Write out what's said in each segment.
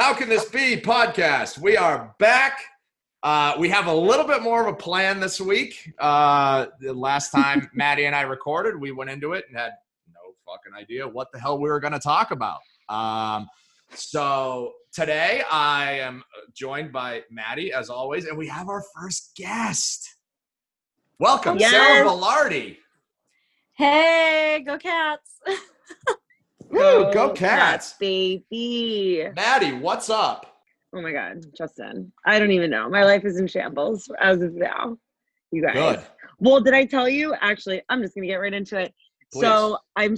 How Can This Be podcast. We are back. Uh, we have a little bit more of a plan this week. Uh, the last time Maddie and I recorded, we went into it and had no fucking idea what the hell we were going to talk about. Um, so today I am joined by Maddie, as always, and we have our first guest. Welcome, Yes. Sara Velardi. Hey, go cats. Woo, go Cats. baby. Maddie, what's up? Oh my God, Justin. I don't even know. My life is in shambles as of now. You guys. Good. Well, did I tell you? Actually, I'm just gonna get right into it. So I'm.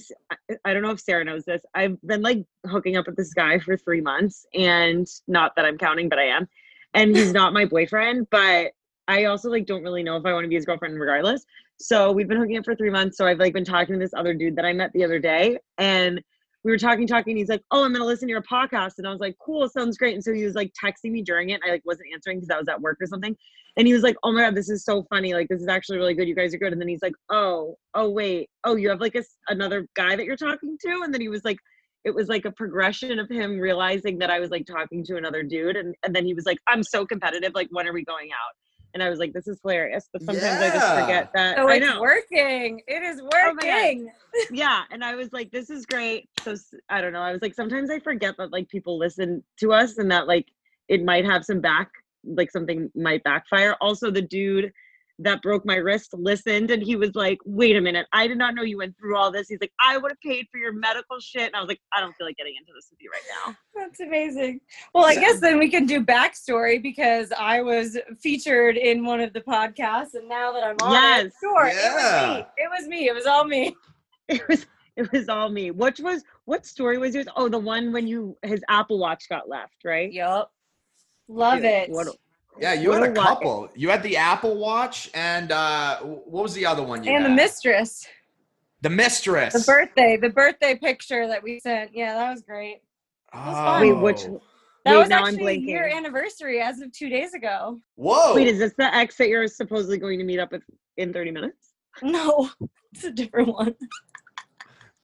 I don't know if Sara knows this. I've been like hooking up with this guy for three months, and not that I'm counting, but I am. And he's not my boyfriend, but I also like don't really know if I want to be his girlfriend regardless. So we've been hooking up for three months. So I've like been talking to this other dude that I met the other day, and we were talking, talking. He's like, "Oh, I'm gonna listen to your podcast," and I was like, "Cool, sounds great." And so he was like texting me during it. I like wasn't answering because I was at work or something. And he was like, "Oh my god, this is so funny! Like this is actually really good. You guys are good." And then he's like, "Oh, oh wait, oh you have like a, another guy that you're talking to?" And then he was like, it was like a progression of him realizing that I was like talking to another dude, and and then he was like, "I'm so competitive. Like when are we going out?" And I was like, "This is hilarious." But sometimes I just forget that. So it's know working. It is Oh working. yeah and i was like this is great so I don't know i was like sometimes i forget that like people listen to us and that like it might have some back like something might backfire also the dude that broke my wrist listened and he was like wait a minute i did not know you went through all this he's like i would have paid for your medical shit and i was like i don't feel like getting into this with you right now That's amazing. Well, I guess then we can do backstory because I was featured in one of the podcasts, and now that I'm on it, Yes. sure, it was me. It was me. It was all me. it was it was all me which was what story was yours oh the one when you his apple watch got left right Yup. Love Yeah, it. what a- Yeah, you had a a couple. You had the Apple Watch, and uh, what was the other one you and the mistress. The Mistress. The birthday. The birthday picture that we sent. Yeah, that was great. was fun. wait which Oh. That Wait, was actually a year anniversary as of two days ago. Whoa. Wait, is this the ex that you're supposedly going to meet up with in 30 minutes? No, it's a different one.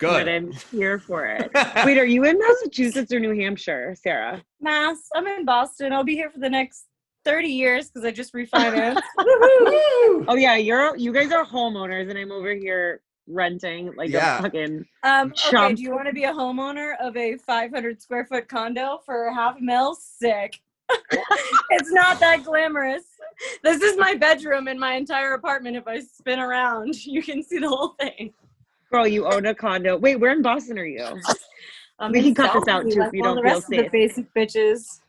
But Good. I'm here for it. Wait, are you in Massachusetts or New Hampshire, Sara? Mass. I'm in Boston. I'll be here for the next 30 years because I just refinanced. Oh yeah, you're you guys are homeowners, and I'm over here renting like Yeah. a fucking. um, okay, do you want to be a homeowner of a 500 square foot condo for half a mil? Sick. it's not that glamorous. This is my bedroom in my entire apartment. If I spin around, you can see the whole thing. Girl, you own a condo. Wait, where in Boston are you? I'm We can cut this out, too, if you all don't the feel rest of safe. the basic bitches.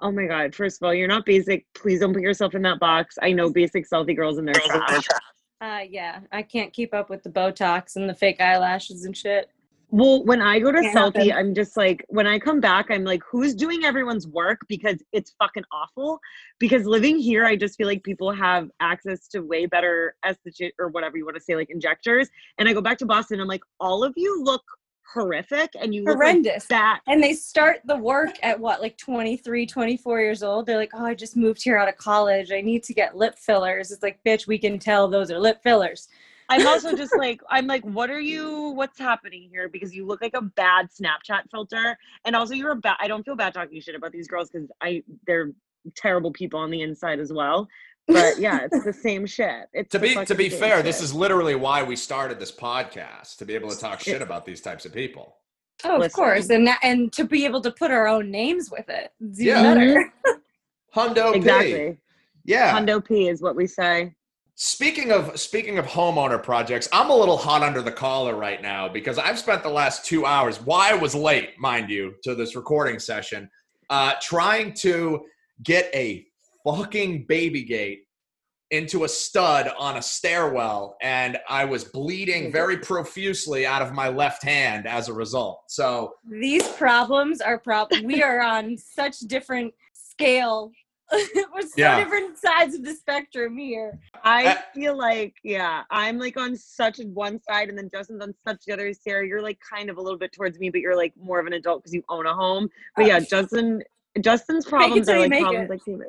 Oh my god! First of all, you're not basic. Please don't put yourself in that box. I know basic Southie girls and their trash. Uh, yeah, I can't keep up with the Botox and the fake eyelashes and shit. Well, when I go to Can't Selfie, happen. I'm just like, when I come back, I'm like, who's doing everyone's work? Because it's fucking awful. Because living here, I just feel like people have access to way better esthetician or whatever you want to say, like injectors. And I go back to Boston, I'm like, all of you look horrific and you look like Horrendous. that. and they start the work at what, like 23, 24 years old? They're like, oh, I just moved here out of college. I need to get lip fillers. It's like, bitch, we can tell those are lip fillers. I'm also just like, I'm like, what are you, what's happening here? Because you look like a bad Snapchat filter. And also, you're a bad, I don't feel bad talking shit about these girls because I, they're terrible people on the inside as well. But yeah, it's the same shit. It's to be to be fair, shit. this is literally why we started this podcast to be able to talk shit about these types of people. Oh, of Listen. course. And that, and to be able to put our own names with it. It's even Yeah. better. Hundo P. exactly. Yeah. Hundo P is what we say. Speaking of speaking of homeowner projects, I'm a little hot under the collar right now because I've spent the last two hours. Why I was late, mind you, to this recording session, uh, trying to get a fucking baby gate into a stud on a stairwell, and I was bleeding very profusely out of my left hand as a result. So These problems are prob we are on such different scale. We're so Yeah. different sides of the spectrum here. I Uh, feel like, yeah, I'm like on such one side and then Justin's on such the other. Sara, you're like kind of a little bit towards me, but you're like more of an adult because you own a home. But yeah, Justin, Justin's problems are you like make problems it. like female.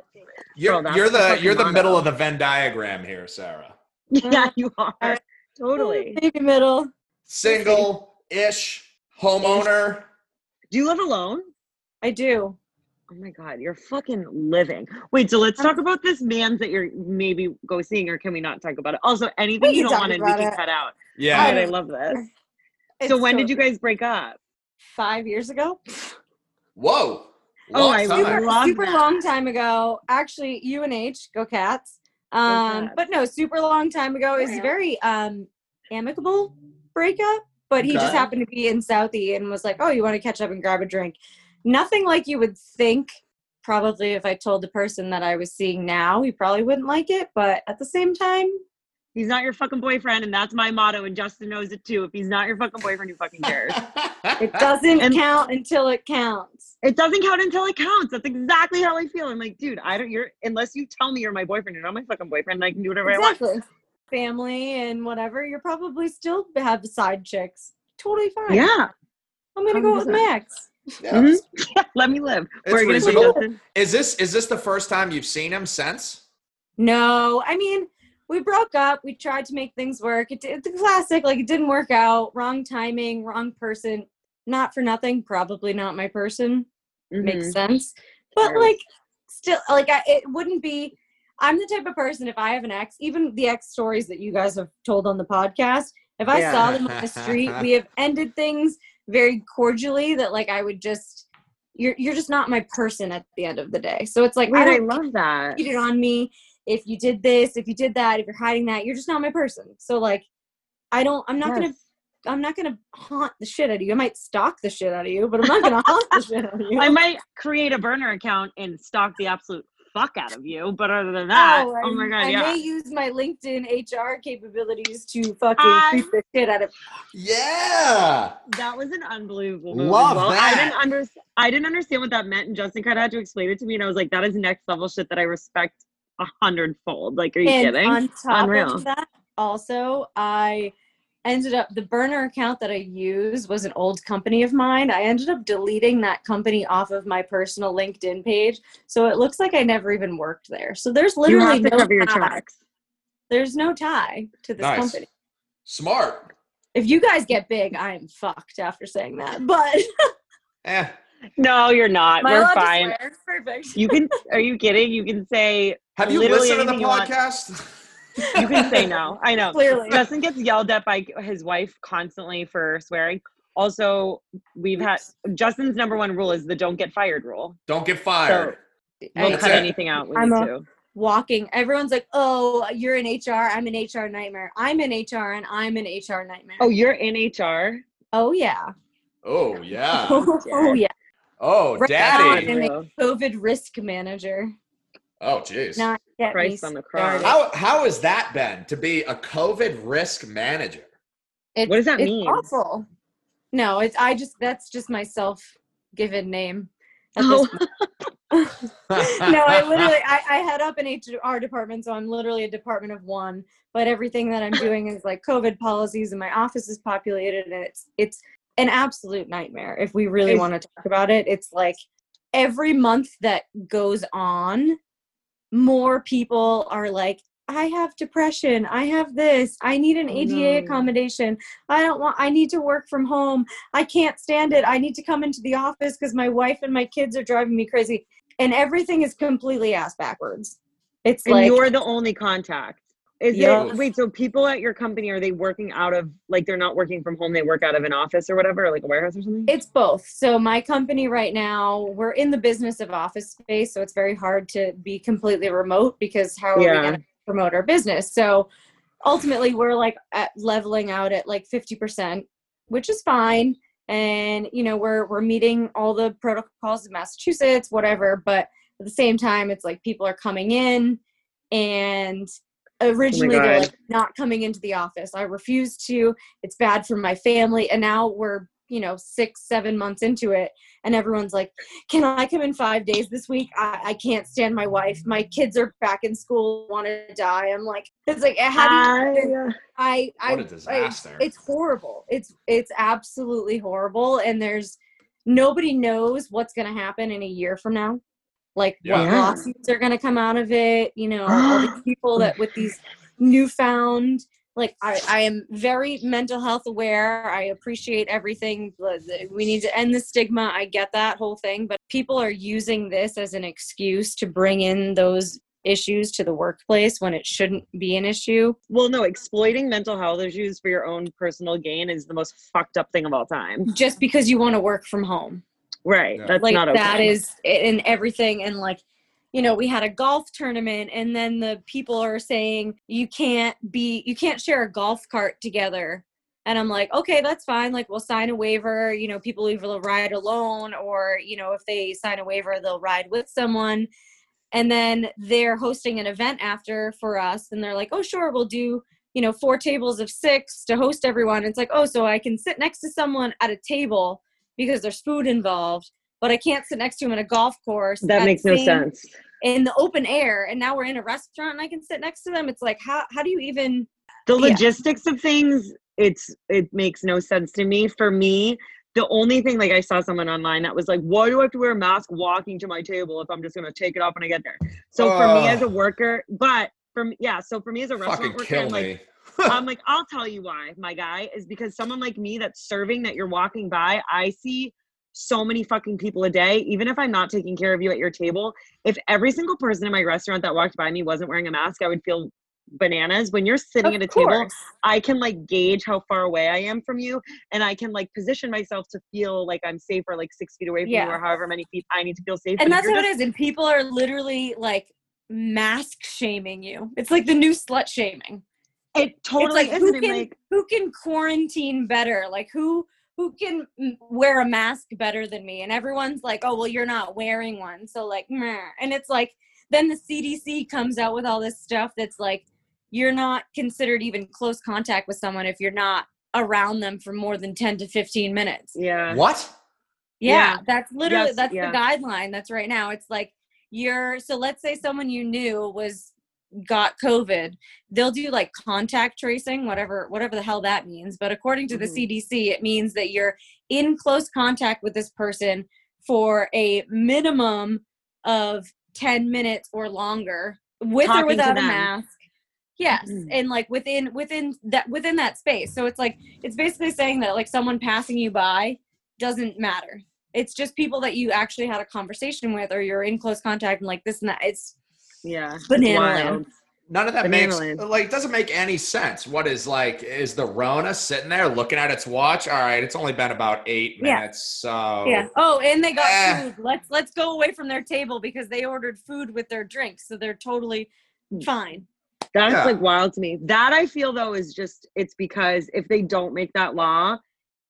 you're Girl, you're the the you're the motto. middle of the Venn diagram here, Sara. Yeah, you are. Totally. Baby middle. Single ish homeowner. Do you live alone? I do. Oh my god, you're fucking living. Wait, so let's talk about this man that you're maybe go seeing, or can we not talk about it? Also, anything We you don't want to, we can it. cut out. Yeah. God, I love this. It's so when so- did you guys break up? Five years ago. Whoa. Oh, I time. super, love super that. long time ago. Actually, UNH, go cats. Um, Cats. but no, super long time ago. It was Yeah. very um amicable breakup. But he just happened to be in Southie and was like, "Oh, you want to catch up and grab a drink?" Nothing like you would think. Probably, if I told the person that I was seeing now, he probably wouldn't like it. But at the same time, He's not your fucking boyfriend, and that's my motto. And Justin knows it too. If he's not your fucking boyfriend, who fucking cares? it doesn't And- count until it counts. it doesn't count until it counts. That's exactly how I feel. I'm like, dude, I don't. You're unless you tell me you're my boyfriend. You're not my fucking boyfriend. I can do whatever I want. Exactly. Family and whatever, you're probably still have side chicks. Totally fine. Yeah. I'm gonna go with Max. Yeah. Mhm. Let me live. It's We're gonna say Is this is this the first time you've seen him since? No, I mean, we broke up. We tried to make things work. It, it's a classic. Like it didn't work out. Wrong timing. Wrong person. Not for nothing. Probably not my person. Makes Mhm. sense. But Sure. like, still, like I, it wouldn't be. I'm the type of person. If I have an ex, even the ex stories that you guys have told on the podcast, if I Yeah. saw them on the street, we have ended things very cordially. That like I would just. You're you're just not my person at the end of the day. So it's like Wait, I I love that. cheated on me if you did this if you did that if you're hiding that you're just not my person so like i don't i'm not gonna i'm not gonna haunt the shit out of you i might stalk the shit out of you but i'm not gonna haunt the shit out of you I might create a burner account and stalk the absolute fuck out of you. But other than that, Oh, oh, my god, yeah. I yeah. may use my LinkedIn HR capabilities to fucking I- creep the shit out of. Yeah. That was an unbelievable move. Love well. I didn't understand. I didn't understand what that meant, and Justin kind of had to explain it to me, and I was like, "That is next level shit that I respect a hundredfold." Like, are you and kidding? on top Unreal. of that, also I ended up the burner account that I used was an old company of mine. I ended up deleting that company off of my personal LinkedIn page, so it looks like I never even worked there. So there's you literally have to no cover your tie. tracks. There's no tie to this Nice. company. Smart. If you guys get big, I am fucked after saying that. But Eh. No, you're not. am We're fine. Perfect. You can. Are you kidding? You can say. Have you Literally listened to the anything you podcast? You can say no. I know. Clearly. Justin gets yelled at by his wife constantly for swearing. Also, we've had Justin's number one rule is the don't get fired rule. Don't get fired. We'll I- That's cut it. anything out. We I'm need a- to. walking. Everyone's like, "Oh, you're in HR. I'm an HR nightmare. I'm in HR, and I'm an HR nightmare." Oh, you're in HR. oh yeah. oh yeah. oh yeah. Oh, Right now, daddy. I'm Unreal. a COVID risk manager. Oh, jeez. Not get Christ me on the cross. How how has that been to be a COVID risk manager? It's, What does that it's mean? Awful. No, it's I just that's just my self-given name. Oh. no, I literally I, I head up an HR department, so I'm literally a department of one. But everything that I'm doing is like COVID policies, and my office is populated, and it's it's an absolute nightmare. If we really want to talk about it, it's like every month that goes on, more people are like, I have depression. I have this. I need an Oh, ADA no. accommodation. I don't want, I need to work from home. I can't stand it. I need to come into the office because my wife and my kids are driving me crazy. And everything is completely ass backwards. It's And like, you're the only contact. Is Yeah. it wait? So people at your company are they working out of like they're not working from home? They work out of an office or whatever, or like a warehouse or something. It's both. So my company right now, we're in the business of office space, so it's very hard to be completely remote because how are we going to promote our business? So ultimately, we're like at leveling out at like fifty percent, which is fine. And you know, we're we're meeting all the protocols of Massachusetts, whatever. But at the same time, it's like people are coming in, and Oh originally they're like not coming into the office. I refuse to. It's bad for my family. And now we're you know six seven months into it. And everyone's like can i come in five days this week? I, I can't stand my wife. My kids are back in school want to die. I'm like it's like how do you, i uh, i, What a I disaster. it's horrible. It's it's absolutely horrible. And there's nobody knows what's going to happen in a year from now like what Yeah. lawsuits are going to come out of it you know all these people that with these newfound like I, I am very mental health aware. I appreciate everything we need to end the stigma. I get that whole thing but people are using this as an excuse to bring in those issues to the workplace when it shouldn't be an issue. Well no exploiting mental health issues for your own personal gain is the most fucked up thing of all time. Just because you want to work from home right yeah. that's like not okay. that is in everything and like you know, we had a golf tournament and then the people are saying you can't be you can't share a golf cart together. And I'm like, okay, that's fine. Like we'll sign a waiver, you know, people either ride alone or, you know, if they sign a waiver, they'll ride with someone. And then they're hosting an event after for us and they're like, "Oh, sure, we'll do, you know, four tables of 6 to host everyone." It's like, "Oh, so I can sit next to someone at a table because there's food involved." but I can't sit next to him in a golf course. That makes no sense. In the open air, and now we're in a restaurant and I can sit next to them. It's like how how do you even the logistics yeah. of things? It's it makes no sense to me. For me, the only thing like I saw someone online that was like, why do I have to wear a mask walking to my table if I'm just gonna take it off when I get there? So for me as a worker, but from yeah, so for me as a restaurant worker, I'm like. I'm like, I'll tell you why, my guy, is because someone like me that's serving that you're walking by, I see so many fucking people a day, even if I'm not taking care of you at your table. If every single person in my restaurant that walked by me wasn't wearing a mask, I would feel bananas. When you're sitting of at a course. table, I can like gauge how far away I am from you and I can like position myself to feel like I'm safer, like six feet away from yeah. you or however many feet I need to feel safe. And that's how just- it is. And people are literally like mask shaming you. It's like the new slut shaming. It totally it's like, who can, like who can quarantine better? Like who who can wear a mask better than me? And everyone's like, oh, well, you're not wearing one. So, like, meh. and it's like, then the CDC comes out with all this stuff that's like, you're not considered even close contact with someone if you're not around them for more than 10 to 15 minutes. Yeah. What? Yeah, yeah. that's literally yes, that's yeah. the guideline that's right now. It's like you're so let's say someone you knew was got covid they'll do like contact tracing whatever whatever the hell that means but according to the mm-hmm. cdc it means that you're in close contact with this person for a minimum of 10 minutes or longer with Talking or without a mask. Yes mm-hmm. and like within within that within that space. So it's like it's basically saying that like someone passing you by doesn't matter. It's just people that you actually had a conversation with or you're in close contact and like this and that. It's yeah. Banana land. None of that Banana makes land. like doesn't make any sense. What is like is the Rona sitting there looking at its watch? All right, it's only been about eight minutes. Yeah. So Yeah. Oh, and they got eh. food. Let's let's go away from their table because they ordered food with their drinks. So they're totally hmm. fine. That's yeah. like wild to me. That I feel though is just it's because if they don't make that law,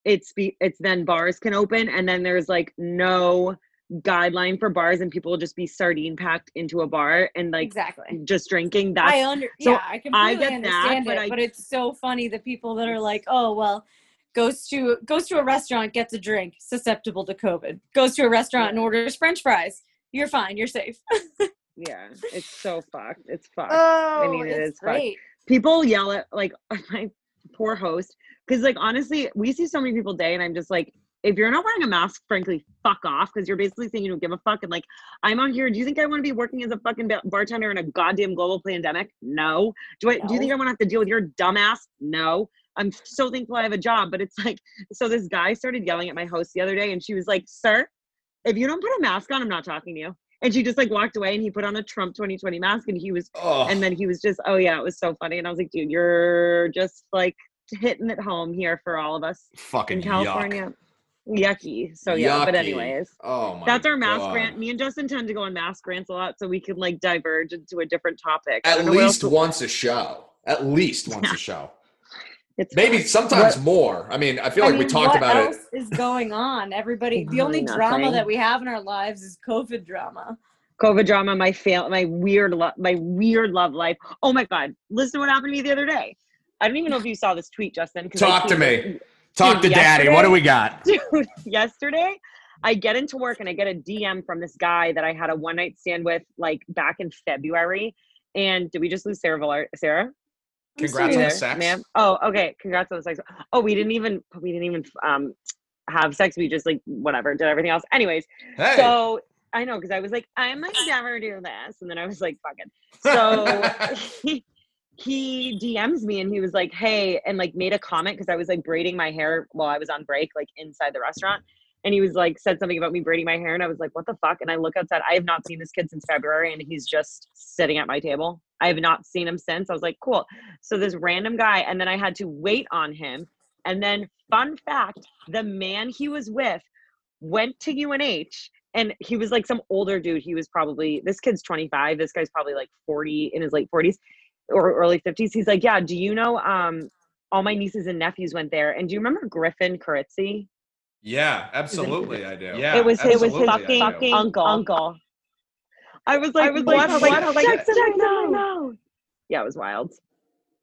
it's be it's then bars can open and then there's like no guideline for bars and people will just be sardine packed into a bar and like exactly. just drinking that i under so yeah i completely I get understand that, it but, I, but it's so funny the people that are like oh well goes to goes to a restaurant gets a drink susceptible to covid. Goes to a restaurant and orders french fries. You're fine you're safe. Yeah it's so fucked it's fucked. Oh, i mean oh, it is great. fucked people yell at like my poor host because like honestly we see so many people day and i'm just like if you're not wearing a mask, frankly, fuck off because you're basically saying you don't give a fuck. And like, I'm out here. Do you think I want to be working as a fucking bartender in a goddamn global pandemic? No. Do I? No. Do you think I want to have to deal with your dumbass? No. I'm so thankful I have a job, but it's like, so this guy started yelling at my host the other day, and she was like, "Sir, if you don't put a mask on, I'm not talking to you." And she just like walked away, and he put on a Trump 2020 mask, and he was, oh. and then he was just, oh yeah, it was so funny, and I was like, dude, you're just like hitting it home here for all of us fucking in California. Yuck yucky. So yeah, yucky. but anyways, oh my that's our mask God. grant. Me and Justin tend to go on mask grants a lot, so we can like diverge into a different topic. At least once a show. At least once a show. It's maybe sometimes what, more. I mean, I feel like I mean, we talked about it. What is going on? Everybody, the only Nothing. drama that we have in our lives is COVID drama. COVID drama, my fail, my weird, lo- my weird love life. Oh my God! Listen to what happened to me the other day. I don't even know if you saw this tweet, Justin. Talk to me. Talk to daddy. What do we got? Dude, yesterday I get into work and I get a DM from this guy that I had a one night stand with like back in February. And did we just lose Sara Villar- Sara? Congrats on the sex, ma'am. Oh, okay. Congrats on the sex. Oh, we didn't even we didn't even um have sex. We just like whatever did everything else. Anyways, hey. so I know because I was like I might never do this, and then I was like fucking. So he, he DMs me and he was like, "Hey," and like made a comment because I was like braiding my hair while I was on break, like inside the restaurant. And he was like, said something about me braiding my hair, and I was like, "What the fuck?" And I look outside. I have not seen this kid since February, and he's just sitting at my table. I have not seen him since. I was like, "Cool." So this random guy, and then I had to wait on him. And then, fun fact: the man he was with went to UNH and he was like some older dude. He was probably this kid's 25. This guy's probably like 40 in his late 40s or early 50s. He's like, Yeah, do you know um all my nieces and nephews went there? And do you remember Griffin Carizzi? Yeah, absolutely, I do. Yeah, it was it was his absolutely I do. fucking uncle. uncle. I was like, I was like, I was like, what? I was like, Jackson, Jackson, I know. Yeah, it was wild.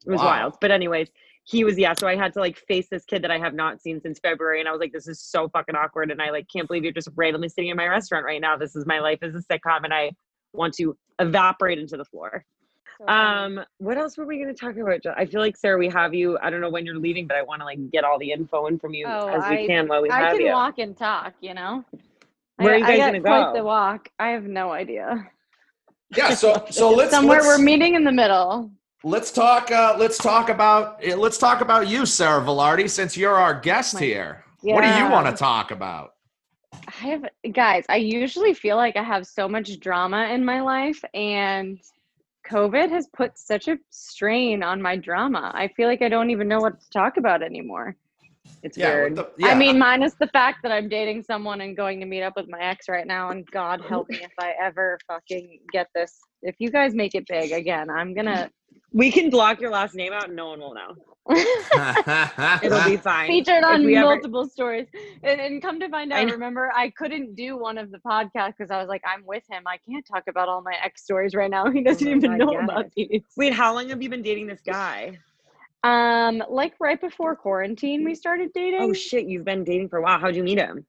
It was Wow. wild. But anyways, he was yeah. So I had to like face this kid that I have not seen since February, and I was like, this is so fucking awkward, and I like can't believe you're just randomly sitting in my restaurant right now. This is my life as a sitcom, and I want to evaporate into the floor. Um, what else were we going to talk about? Jo- I feel like Sara, we have you. I don't know when you're leaving, but I want to like get all the info in from you Oh, as we I- can while we I have can walk and talk, you know. Where are I, you guys gonna quite go? the walk. I have no idea. Yeah, so so let's Somewhere let's, we're meeting in the middle. let's talk uh let's talk about eh, let's talk about you, Sara Velardi, since you're our guest My- here. What do you want to talk about? I have guys, I usually feel like I have so much drama in my life and COVID has put such a strain on my drama. I feel like I don't even know what to talk about anymore. It's Yeah, weird. the- yeah. I mean, minus the fact that I'm dating someone and going to meet up with my ex right now, and God help me if I ever fucking get this. If you guys make it big again, I'm gonna we can block your last name out and no one will know. It'll be fine. featured on we ever- multiple stories. And, and come to find out, know. remember, I couldn't do one of the podcasts because I was like, I'm with him. I can't talk about all my ex stories right now. He doesn't Oh even God, know get about it. these. Wait, how long have you been dating this guy? Um, like right before quarantine, we started dating. Oh shit, you've been dating for a while. How'd you meet him?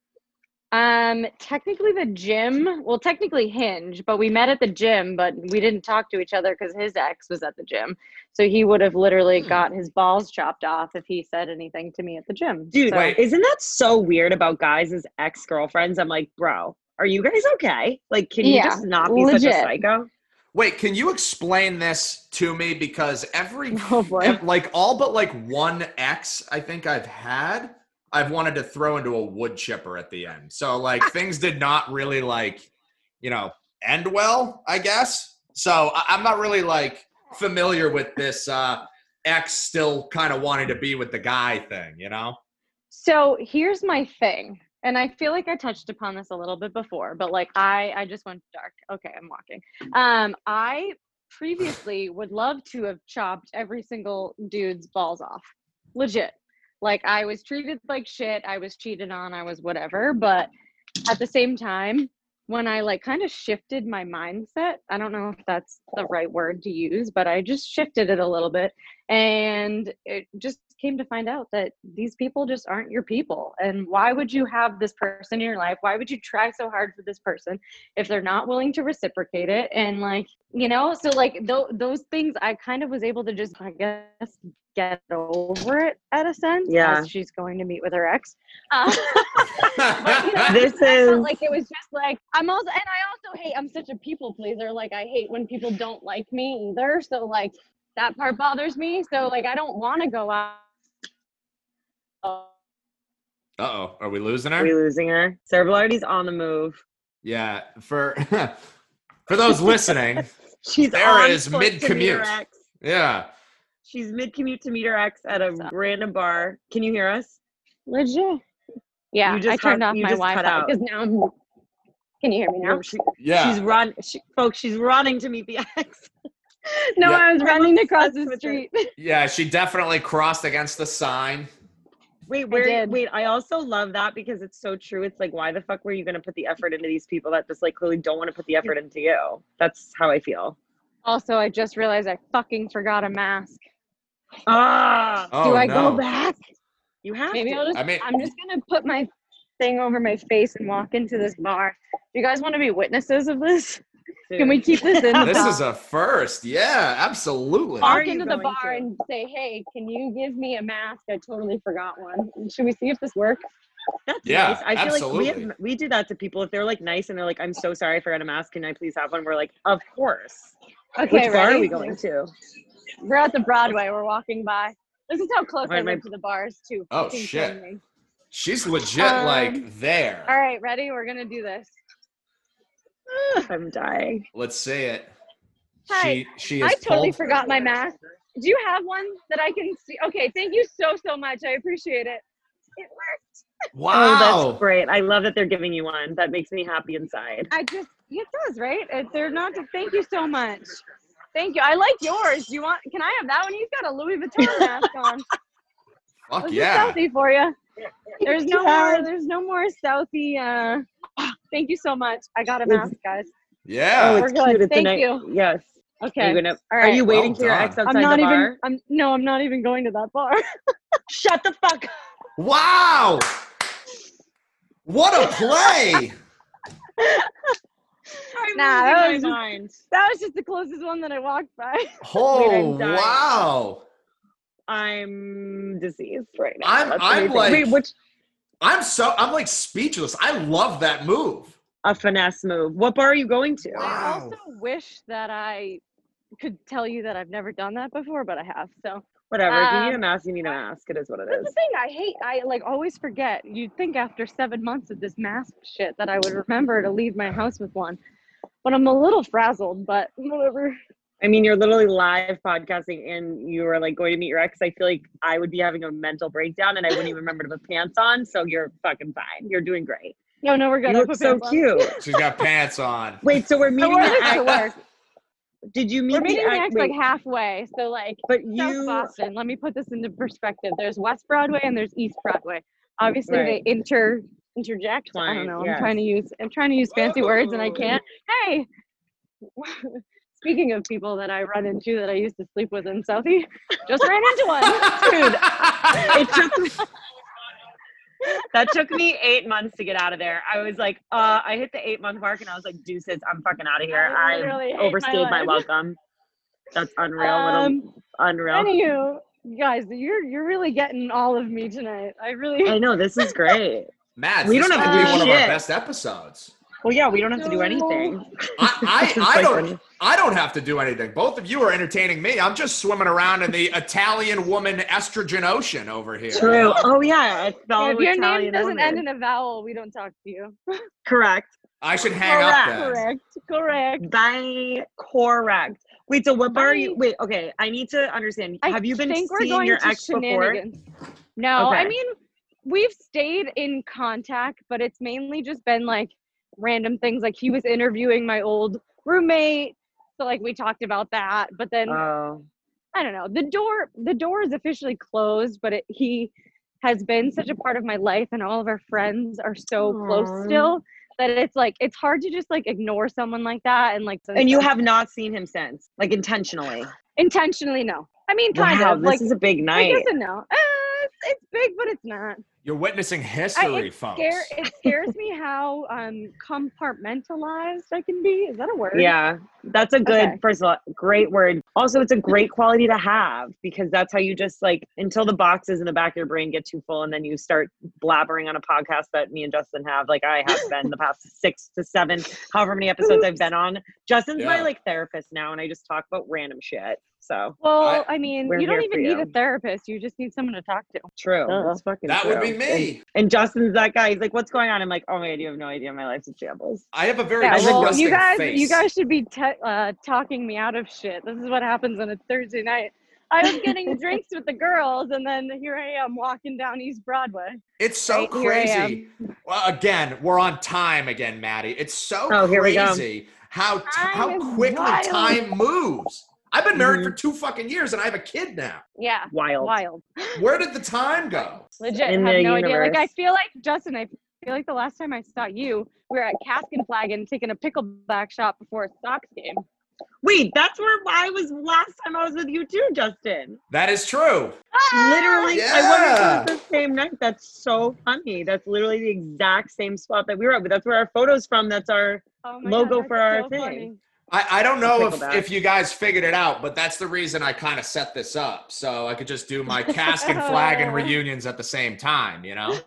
Um, technically the gym. Well, technically Hinge, but we met at the gym, but we didn't talk to each other because his ex was at the gym. So he would have literally Hmm. got his balls chopped off if he said anything to me at the gym. Dude, So- Wait. isn't that so weird about guys as ex girlfriends? I'm like, bro, are you guys okay? Like, can you Yeah, just not be such a psycho? Wait, can you explain this to me? Because every Oh like all but like one ex I think I've had, I've wanted to throw into a wood chipper at the end. So like things did not really like, you know, end well, I guess. So I- I'm not really like familiar with this uh ex still kind of wanting to be with the guy thing, you know? So here's my thing. And I feel like I touched upon this a little bit before, but like I I just went dark. Okay, I'm walking. Um I previously would love to have chopped every single dude's balls off. Legit. Like I was treated like shit, I was cheated on, I was whatever, but at the same time when I like kind of shifted my mindset, I don't know if that's the right word to use, but I just shifted it a little bit and it just came to find out that these people just aren't your people and why would you have this person in your life why would you try so hard for this person if they're not willing to reciprocate it and like you know so like th- those things i kind of was able to just i guess get over it at a sense Yeah. she's going to meet with her ex uh, but, you know, This is like it was just like I'm also and I also hate I'm such a people pleaser. Like I hate when people don't like me either. So like that part bothers me. So like I don't want to go out. Uh-oh, are we losing her? are we losing her? Sara Velardi's on the move. Yeah, for for those listening, She's Sara on is foot to meet her mid-commute. yeah. She's mid commute to meet her ex at a random bar. Can you hear us? Legit. Yeah, You just I turned cut- off you my Wi-Fi because now I'm. Can you hear me now? No, she, Yeah. She's run, she, folks. She's running to meet the ex. No, Yeah. I was running across obsessed the street. Yeah, she definitely crossed against the sign. Wait, where? did. Wait, I also love that because it's so true. It's like, why the fuck were you going to put the effort into these people that just like clearly don't want to put the effort into you? That's how I feel. also, I just realized I fucking forgot a mask. Ah, Oh, Do I no. go back? you have Maybe to. I'll just. I mean- I'm just gonna put my thing over my face and walk into this bar. Do you guys want to be witnesses of this? Can we keep this in? This is a first. Yeah, absolutely. Are walk into the bar to? and say, "Hey, can you give me a mask? I totally forgot one. Should we see if this works?" That's Yeah, nice. I feel like we absolutely. have, we do that to people if they're like nice and they're like, "I'm so sorry, I forgot a mask. Can I please have one?" We're like, "Of course." Okay, Which bar are we going to? We're at the Broadway. We're walking by. This is how close Why I am I- live to the bars too. Oh, shit. kidding. She's legit Um, like there. All right, ready? We're gonna do this. I'm dying. Let's say it. Hi. She she is I totally pulled- forgot my mask. Do you have one that I can see? Okay, thank you so so much. I appreciate it. It worked. Oh, Wow. that's great. I love that they're giving you one. That makes me happy inside. I just it does right. It, they're not. Thank you so much. Thank you. I like yours. Do you want? Can I have that one? He's got a Louis Vuitton mask on. Fuck This yeah. is Southie for you. There's no more. There's no more Southie. Uh, thank you so much. I got a mask, guys. Yeah. oh, we're it's good. It's Thank a nice, you. Yes. Okay. Are you, gonna, All are you waiting Well for your done. ex outside I'm not the even. I'm no. I'm not even going to that bar. Shut the fuck up. Wow. What a play. I'm Nah, losing that my was just- mind. that was just the closest one that I walked by. Oh I'm wow. I'm diseased right now. I'm- That's I'm like- Wait, which I'm so I'm like speechless. I love that move. a finesse move. What bar are you going to? Wow. I also wish that I could tell you that I've never done that before, but I have. So Whatever. if you need a Um, mask, you need a mask. It is what it that's the thing. I hate. I like always forget. You'd think after seven months of this mask shit that I would remember to leave my house with one, but I'm a little frazzled. But whatever. I mean, you're literally live podcasting and you are like going to meet your ex. I feel like I would be having a mental breakdown and I wouldn't even remember to put pants on. So you're fucking fine. You're doing great. No, no, we're good. You I look so pants on. cute. She's got pants on. Wait, so we're I meeting wore the this to ex. work. Did you meet We're the meeting the ex? ex like halfway. So like but South you Boston. Let me put this into perspective. There's West Broadway and there's East Broadway. Obviously Right. they inter interject. I don't know. yes. I'm trying to use I'm trying to use fancy words and I can't. Hey. Speaking of people that I run into that I used to sleep with in Southie, just ran into one. Dude, it took me, that took me eight months to get out of there. I was like, uh, I hit the eight month mark and I was like, deuces, I'm fucking out of here. I I overstayed my my, welcome. That's unreal. what a- Um, unreal. Anywho, guys, you're you're really getting all of me tonight. I really I know this is great. Matt, We this don't have to be do one of our best episodes. Well, yeah, we don't have to do anything. I, I, I don't funny. I don't have to do anything. Both of you are entertaining me. I'm just swimming around in the Italian woman estrogen ocean over here. True. Oh yeah, it's fellow if your Italian name doesn't woman. end in a vowel, we don't talk to you. Correct. I should hang up Correct. then. Correct. Correct. Bye. Correct. Wait, so what bar are you? Bye. Wait, okay. I need to understand. I have you been think we're seeing going your to ex before? shenanigans. No, I mean we've stayed in contact, but it's mainly just been like random things. Like he was interviewing my old roommate, so like we talked about that. But then Oh, I don't know. The door the door is officially closed, but it, he has been such a part of my life, and all of our friends are so close still that it's like it's hard to just like ignore someone like that and like and you have not seen him since, like intentionally. intentionally no. I mean, kind wow, of this like is a big night. guess and no. Uh, it's, it's big, but it's not. You're witnessing I, history, it, folks. scare, it scares me how um compartmentalized I can be. Is that a word? Yeah, that's a good. Okay. First of all, great word. Also, it's a great quality to have because that's how you just like until the boxes in the back of your brain get too full, and then you start blabbering on a podcast that me and Justin have. Like I have been the past six to seven, however many episodes I've been on. Justin's my like therapist now, and I just talk about random shit. So Well, I, mean, you don't even need you. a therapist. You just need someone to talk to. true. It's fucking that would be me. And, and Justin's that guy. He's like, "What's going on?" I'm like, "Oh my god, you have no idea. My life's a shambles." I have a very Yeah, well, you guys, face. you guys should be te- uh, talking me out of shit. This is what happens on a Thursday night. I was getting drinks with the girls, and then here I am walking down East Broadway. It's so Right, crazy. Well, again, we're on time again, Maddie. It's so Oh, here we go. crazy how t- Time how is quickly wild. time moves. I've been married Mhm. for two fucking years and I have a kid now. Yeah, Wild. wild. Where did the time go? Legit, In have the no idea. Like I feel like Justin, I feel like the last time I saw you, we were at Cask and Flagon taking a pickleback shot before a Sox game. Wait, that's where I was last time I was with you too, Justin. That is true. Literally, Yeah. wonder if it the same night. That's so funny. That's literally the exact same spot that we were at. But that's where our photos from. That's our. Oh Logo God, for our so thing. funny. I, I don't know if, if you guys figured it out, but that's the reason I kind of set this up. So I could just do my Cask and Flagon reunions at the same time, you know?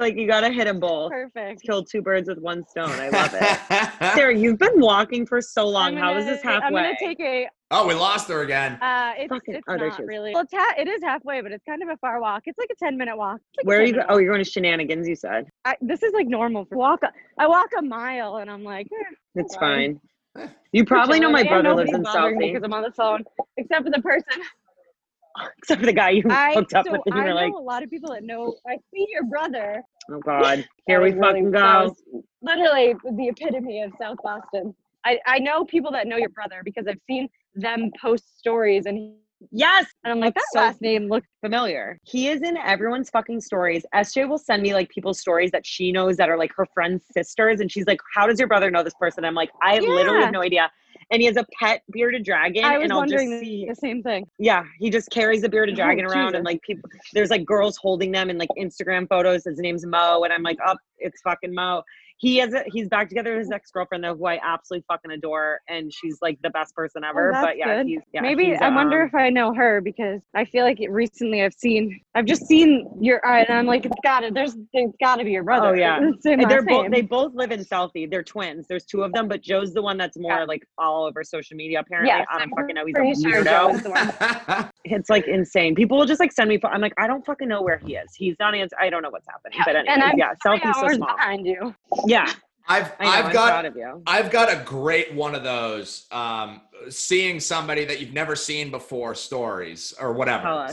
Like you gotta hit them both. Perfect. Kill two birds with one stone. I love it. Sara, you've been walking for so long. I'm How is this halfway? I'm gonna take a Oh, we lost her again. Uh, it's Fucking- it's oh, not is. really. Well, it's ha- it is halfway, but it's kind of a far walk. It's like a ten minute walk. Like Where are you? 10 Go- oh, you're going to shenanigans. You said I, this is like normal for walk. A, I walk a mile and I'm like, eh, it's fine. Fine. You probably know my brother lives in Southie, because I'm on the phone, except for the person. except for the guy you I hooked up so with. And I you know were like, a lot of people that know. I see your brother. oh god, here we was really- fucking go. Literally the epitome of South Boston. I, I know people that know your brother because I've seen them post stories and, Yes, and I'm like, that That's so last name looks familiar. He is in everyone's fucking stories. SJ will send me like people's stories that she knows that are like her friends' sisters, and she's like, "How does your brother know this person?" I'm like, "I literally have no idea." And he has a pet bearded dragon, I was and I'll just see. the same thing. Yeah, he just carries a bearded Oh, dragon around, and like people, there's like girls holding them in like Instagram photos. His name's Mo, and I'm like, "Up, it's fucking Mo." He has a, he's back together with his ex girlfriend though, who I absolutely fucking adore, and she's like the best person ever. that's but yeah, good. he's yeah, Maybe he's, I wonder um, if I know her because I feel like it recently I've seen I've just seen your eye, and I'm like it's got to there's there's got to be your brother. Oh, yeah. The And they're both they both live in Southie. They're twins. There's two of them, but Joe's the one that's more Yeah. like all over social media. Apparently, Yes, I don't I'm fucking know. He's a weirdo. is. It's like insane. People will just like send me. I'm like, I don't fucking know where he is. He's not answering. I don't know what's happening. But anyways, and yeah, three Southie's so small. behind you. Yeah, I've know. I've got proud of you. I've got a great one of those. Um, seeing somebody that you've never seen before stories or whatever.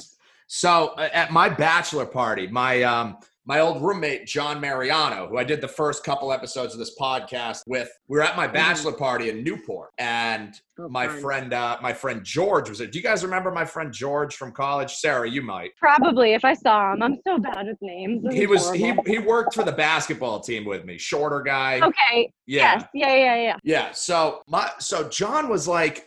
So uh, at my bachelor party, my um, my old roommate John Mariano, who I did the first couple episodes of this podcast with, we were at my bachelor party in Newport, and Oh, my friend uh, my friend George was there. Do you guys remember my friend George from college? Sara, you might. Probably if I saw him. I'm so bad with names. This He was he he worked for the basketball team with me. Shorter guy. Okay. Yeah. Yes. Yeah. Yeah. Yeah. Yeah. So my so John was like,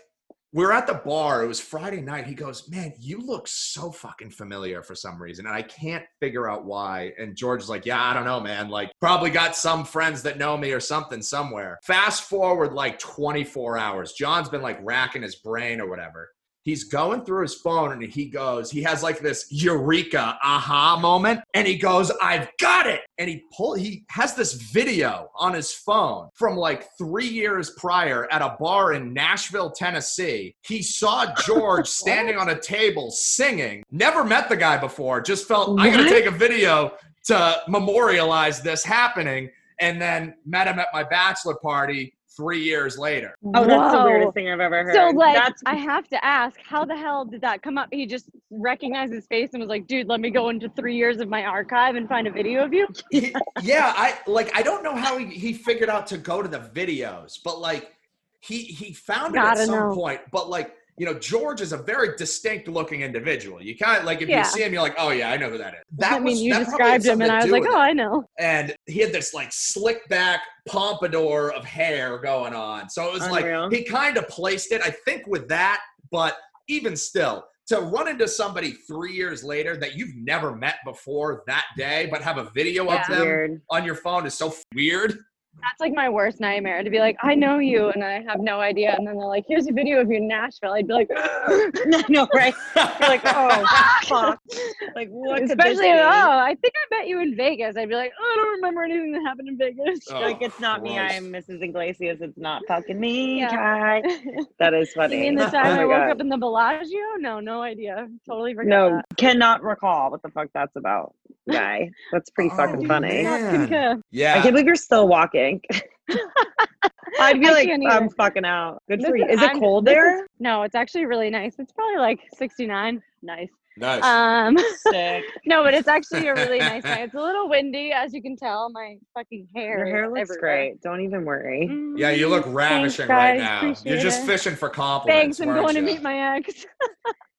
we are at the bar. It was Friday night. He goes, Man, you look so fucking familiar for some reason. And I can't figure out why. And George is like, Yeah, I don't know, man. Like, probably got some friends that know me or something somewhere. Fast forward like 24 hours. John's been like racking his brain or whatever. He's going through his phone and he goes, he has like this eureka aha moment. And he goes, I've got it. And he pull he has this video on his phone from like three years prior at a bar in Nashville, Tennessee. He saw George standing on a table singing. Never met the guy before, just felt I gotta take a video to memorialize this happening. And then met him at my bachelor party three years later. Oh, that's the weirdest thing I've ever heard. So like, that's I have to ask, how the hell did that come up? He just recognized his face and was like, "Dude, let me go into three years of my archive and find a video of you." He- yeah, I like I don't know how he, he figured out to go to the videos, but like he he found it at Gotta some know. point. But like you know, George is a very distinct looking individual. You kind of like if Yeah. you see him, you're like, oh yeah, I know who that is. That I mean, was- you described him, and I was like, "Oh. I know." and he had this like slick back pompadour of hair going on. So it was Unreal. like he kind of placed it, I think, with that. But even still, to run into somebody three years later that you've never met before that day, but have a video Yeah. of them weird. on your phone is so weird. That's like my worst nightmare to be like, "I know you," and I have no idea, and then they're like, "Here's a video of you in Nashville." I'd be like, no, know, right? You're like, oh fuck. Like what? could this especially, oh, I think I met you in Vegas. I'd be like, oh, "I don't remember anything that happened in Vegas." Oh, like it's not me. I'm Mrs. Iglesias. It's not fucking me. Yeah. Kai. That is funny. You mean the Oh time my I woke God. up in the Bellagio? No, no idea. Totally forgot No, that. cannot recall what the fuck that's about. Guy, that's pretty Oh, fucking funny. man. Yeah. I can't believe you're still walking. I'd be I like, I'm either. fucking out. Good for you. Is it cold this there? is- no, it's actually really nice. It's probably like 69. Nice. nice. Um, Sick. no, but it's actually a really nice night. It's a little windy, as you can tell. My fucking hair. Your hair looks everywhere. great. Don't even worry. yeah, you look Mm, ravishing thanks, right guys. now. Appreciate You're just it. fishing for compliments. Thanks. I'm weren't going to meet my ex.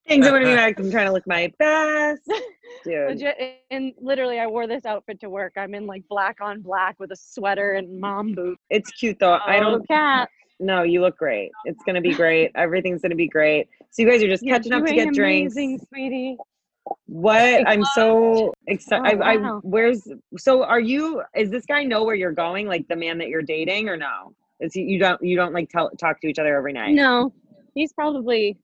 Things I'm gonna be like, I'm trying to look my best. Dude. And literally, I wore this outfit to work. I'm in like black on black with a sweater and mom boots. It's cute though. I Oh, don't cat. no, you look great. It's gonna be great. Everything's gonna be great. So you guys are just You're catching up to get drinks. amazing, sweetie. What? I'm so excited. Oh, I, I wow. where's so are you is this guy know where you're going, like the man that you're dating or no? Is he you don't you don't like tell talk to each other every night? No, he's probably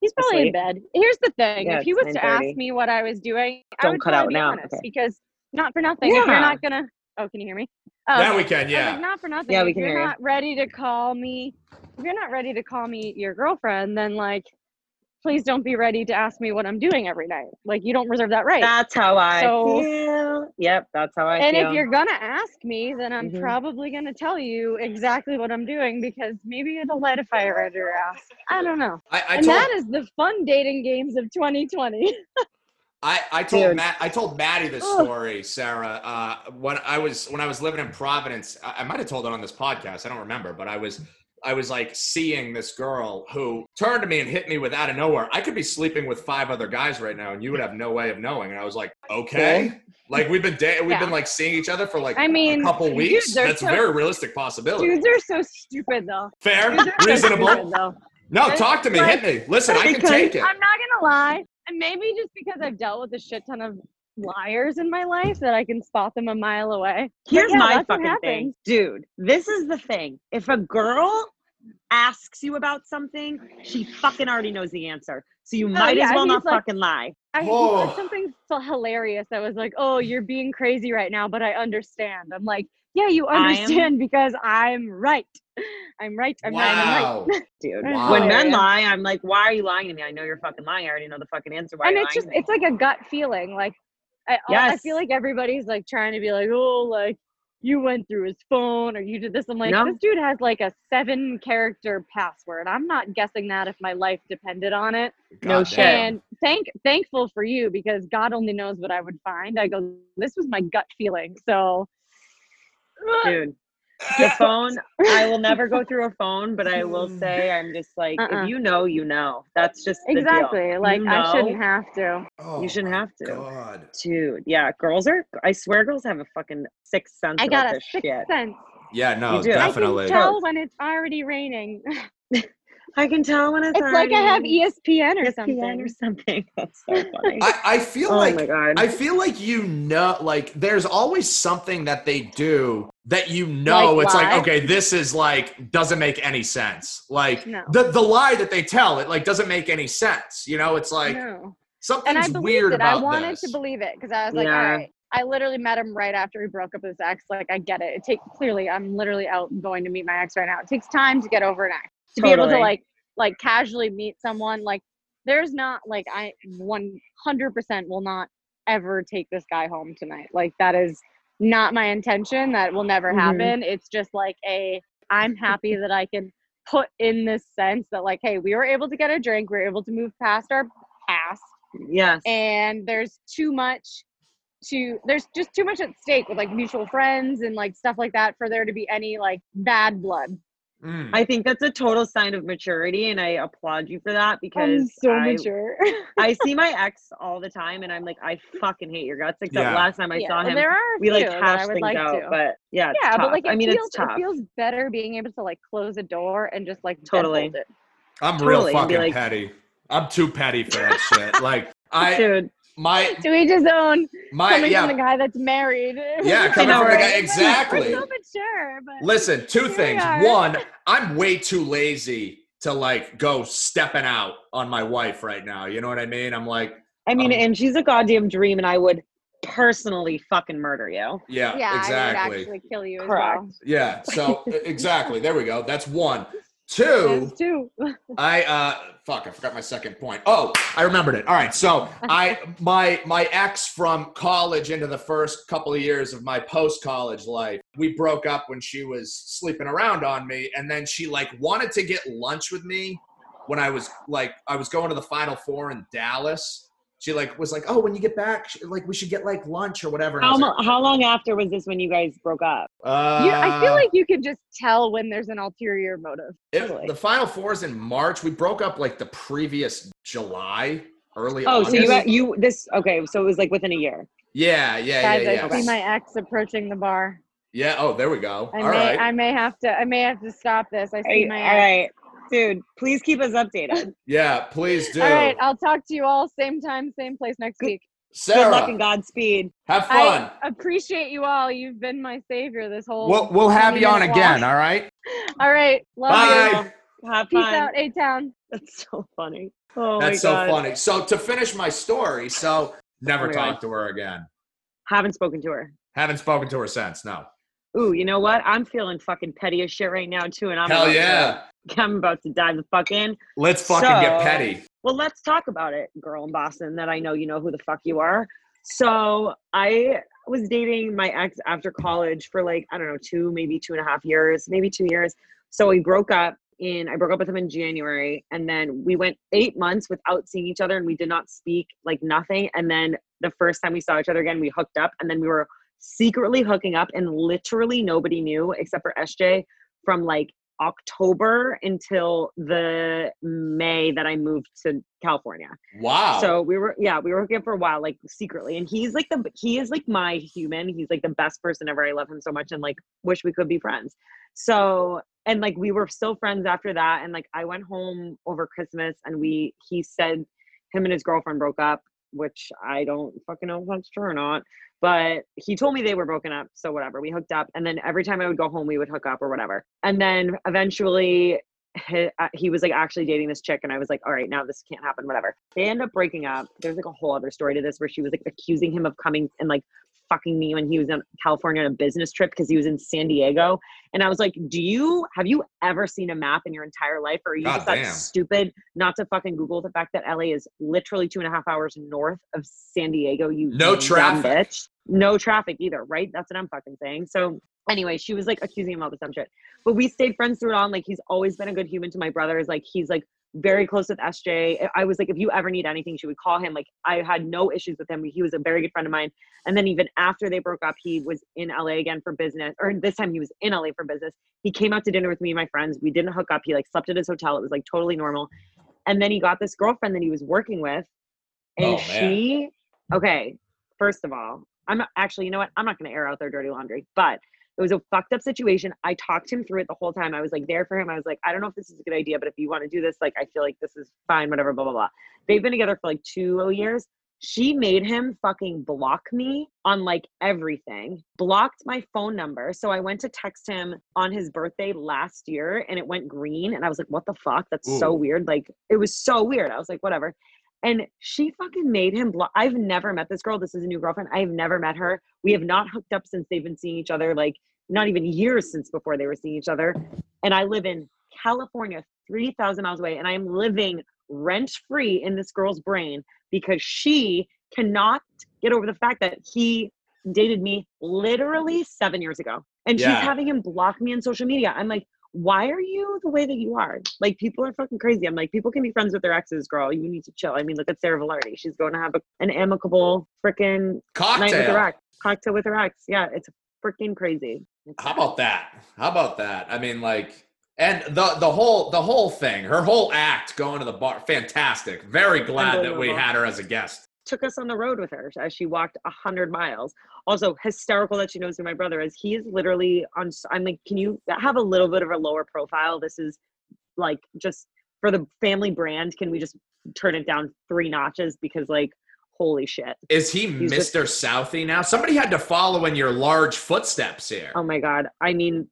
he's probably Asleep. in bed. Here's the thing: Yeah, if he was to ask me what I was doing, I Don't would cut probably out be now. honest Okay. because not for nothing. If you're not gonna, oh, can you hear me? Oh, Now okay. we can, yeah. like, not for nothing. Yeah, we if can you're hear you. not ready to call me, if you're not ready to call me your girlfriend, then like, please don't be ready to ask me what I'm doing every night. Like, you don't reserve that right. That's how I So- feel. Yep, that's how I and feel. if you're gonna ask me, then I'm Mhm. probably gonna tell you exactly what I'm doing because maybe it'll light a fire under your ass. I don't know. I, I and told that is the fun dating games of 2020. I, I told Dude. Matt I told Maddie this Ugh. story, Sara. Uh, when I was when I was living in Providence, I, I might have told it on this podcast. I don't remember, but I was I was like seeing this girl who turned to me and hit me with out of nowhere. I could be sleeping with five other guys right now, and you would have no way of knowing. And I was like, okay. Like we've been da- we've Yeah. been like seeing each other for like I mean, a couple weeks. dudes are That's a very realistic possibility. Dudes are so stupid though. Fair, Dudes are so reasonable. stupid, though. No, talk to me, Like- hit me. Listen, I can take it. I'm not gonna lie, and maybe just because I've dealt with a shit ton of liars in my life that I can spot them a mile away. Here's yeah, my fucking thing. Dude, this is the thing. If a girl asks you about something, she fucking already knows the answer. So you oh, might yeah, as well not like- fucking lie. I he Oh. said something so hilarious that was like, "Oh, you're being crazy right now, but I understand." I'm like, "Yeah, you I am- understand because I'm right. I'm right. I'm right. I'm right." Dude. That's When men lie, I'm like, why are you lying to me? I know you're fucking lying. I already know the fucking answer. Why and it's just, it's like a gut feeling like I, I feel like everybody's like trying to be like oh like you went through his phone or you did this i'm like No. this dude has like a seven character password i'm not guessing that if my life depended on it No God shit. and thank thankful for you because god only knows what i would find i go this was my gut feeling so Dude. The phone, I will never go through a phone, but I will mm. say, I'm just like, Uh-uh. if you know, you know. That's just the deal. exactly like You i shouldn't have to Oh, You shouldn't have to. God. Dude, yeah, girls are. I swear, girls have a fucking sixth sense i about got a this sixth shit. sense Yeah, no, You do. Definitely. i can tell when it's already raining I can tell when it's. it's like i have espn or ESPN something or something. That's so funny. I, I feel oh like my god. I feel like you know, like there's always something that they do that you know. Like it's like okay, this is like doesn't make any sense. Like No. the the lie that they tell, it like doesn't make any sense. You know, it's like no. something's and I believed weird it. about I wanted this. to believe it because I was like, Yeah. all right. I literally met him right after he broke up with his ex. Like, I get it. It takes clearly. I'm literally out going to meet my ex right now. It takes time to get over an ex. To be able to like, like casually meet someone. Like, there's not like I 100% will not ever take this guy home tonight. Like, that is not my intention. That will never Mhm. happen. It's just like a. I'm happy that I can put in this sense that like, hey, we were able to get a drink. We were able to move past our past yes. and there's too much to there's just too much at stake with like mutual friends and like stuff like that for there to be any like bad blood. Mm. I think that's a total sign of maturity, and I applaud you for that because I'm because so I, mature. I see my ex all the time, and I'm like, I fucking hate your guts. Except Yeah. last time I yeah, saw him, there are we like few that I hash things like out. to. But yeah, it's yeah, tough. but like it I mean, feels it's tough. it feels better being able to like close a door and just like Totally. it. I'm totally, real and fucking like- petty. I'm too petty for that shit. Like I Dude, my To each his own. my coming yeah. from the guy that's married. Yeah, coming know, from the guy exactly. We're so mature, but Listen, two Here we things. are. One, I'm way too lazy to like go stepping out on my wife right now. You know what I mean? I'm like, I mean, Um, and she's a goddamn dream, and I would personally fucking murder you. yeah, yeah, I would exactly. actually kill you Correct. as well. Yeah, so exactly. There we go. That's one. Two, two. I uh fuck, I forgot my second point. Oh, I remembered it. All right. So I my my ex from college into the first couple of years of my post-college life, we broke up when she was sleeping around on me, and then she like wanted to get lunch with me when I was like I was going to the final four in Dallas. She like was like, Oh, when you get back, like we should get like lunch or whatever. How, like, how long after was this when you guys broke up? uh, You, I feel like you can just tell when there's an ulterior motive. It- Totally. the final four is in March. We broke up like the previous July, early Oh, August. so you you this okay? So it was like within a year. yeah, yeah, Guys, yeah, I yeah. see my ex approaching the bar. yeah. Oh, there we go. I All may, right. I may have to, I may have to stop this. I see right, my all ex. right, dude. Please keep us updated. yeah, please do. All right, I'll talk to you all same time, same place next Good- week. Good luck and Godspeed. have fun. I appreciate you all. You've been my savior this whole. we'll we'll have you on 20-minute again. All right. All right, love Bye. you. Have Peace fun. out, A Town. That's so funny. Oh That's my so God. funny. So to finish my story, so oh never Oh my talked God. to her again. Haven't spoken to her. Haven't spoken to her since. No. Ooh, you know what? I'm feeling fucking petty as shit right now too, and I'm Hell yeah. To, I'm about to dive the fuck in. Let's fucking get petty. Well, let's talk about it, girl in Boston. That I know you know who the fuck you are. So I was dating my ex after college for like I don't know two, maybe two and a half years, maybe two years. So we broke up in I broke up with him in January, and then we went eight months without seeing each other, and we did not speak like nothing. And then the first time we saw each other again, we hooked up, and then we were secretly hooking up, and literally nobody knew except for SJ from like October until the May that I moved to California. Wow. So we were, yeah, we were hooking up for a while, like secretly. And he's like the, he is like my human. He's like the best person ever. I love him so much and like wish we could be friends. So, and like we were still friends after that. And like I went home over Christmas and we, he said him and his girlfriend broke up, which I don't fucking know if that's true or not. But he told me they were broken up. So whatever, we hooked up. And then every time I would go home, we would hook up or whatever. And then eventually he, uh, he was like actually dating this chick and i was like all right now this can't happen whatever. They end up breaking up. There's like a whole other story to this where she was like accusing him of coming and like fucking me when he was in california on a business trip because he was in san diego and i was like do you have you ever seen a map in your entire life or are you God just that stupid not to fucking google the fact that la is literally two and a half hours north of san diego you No traffic. bitch? No traffic either right? That's what i'm fucking saying. So anyway she was like accusing him of dumb shit but we stayed friends through it on. Like he's always been a good human to my brothers. Like he's like very close with SJ. I was like, if you ever need anything, she would call him. Like I had no issues with him. He was a very good friend of mine. And then even after they broke up, he was in LA again for business. Or this time he was in LA for business. He came out to dinner with me and my friends. We didn't hook up. He like slept at his hotel. It was like totally normal. And then he got this girlfriend that he was working with. And Oh, she, okay, first of all, I'm not, actually, you know what? I'm not going to air out their dirty laundry, but it was a fucked up situation. I talked him through it the whole time. I was like there for him. I was like, I don't know if this is a good idea, but if you want to do this, like, I feel like this is fine, whatever, blah, blah, blah. They've been together for like two years. She made him fucking block me on like everything, blocked my phone number. So I went to text him on his birthday last year and it went green. And I was like, what the fuck? That's so weird. Like, it was so weird. I was like, whatever. And she fucking made him block. I've never met this girl. This is a new girlfriend. I've never met her. We have not hooked up since they've been seeing each other, like not even years since before they were seeing each other. And I live in California, 3,000 miles away, and I am living rent free in this girl's brain because she cannot get over the fact that he dated me literally seven years ago. And Yeah. she's having him block me on social media. I'm like, why are you the way that you are? Like people are fucking crazy. I'm like, people can be friends with their exes, girl. You need to chill. I mean, look at Sara Velardi. She's going to have a, an amicable freaking night with her Cocktail. ex. Cocktail with her ex. Yeah, it's freaking crazy. It's How about that? How about that? I mean, like, and the the whole the whole thing, her whole act going to the bar, fantastic. Very glad that we had her as a guest. Took us on the road with her as she walked a hundred miles. Also hysterical that she knows who my brother is. He is literally on. I'm like, can you have a little bit of a lower profile? This is like just for the family brand. Can we just turn it down three notches? Because like, holy shit. Is he He's just- Mr. Southie now? Somebody had to follow in your large footsteps here. Oh my god. I mean.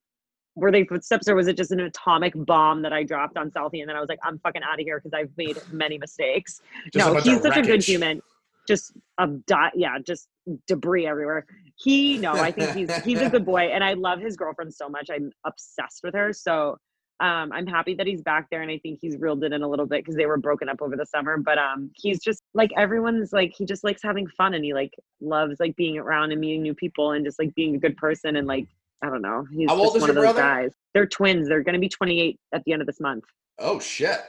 Were they footsteps or was it just an atomic bomb that I dropped on Southie and then I was like, I'm fucking out of here because I've made many mistakes. Just no, he's such a good human. Just a dot, yeah, just debris everywhere. He, no, I think he's he's a good boy, and I love his girlfriend so much. I'm obsessed with her. So, um, I'm happy that he's back there, and I think he's reeled it in a little bit because they were broken up over the summer. But um, he's just like everyone's like he just likes having fun, and he like loves like being around and meeting new people, and just like being a good person, and like I don't know, he's How just one of those brother? guys. They're twins. They're gonna be 28 at the end of this month. Oh shit!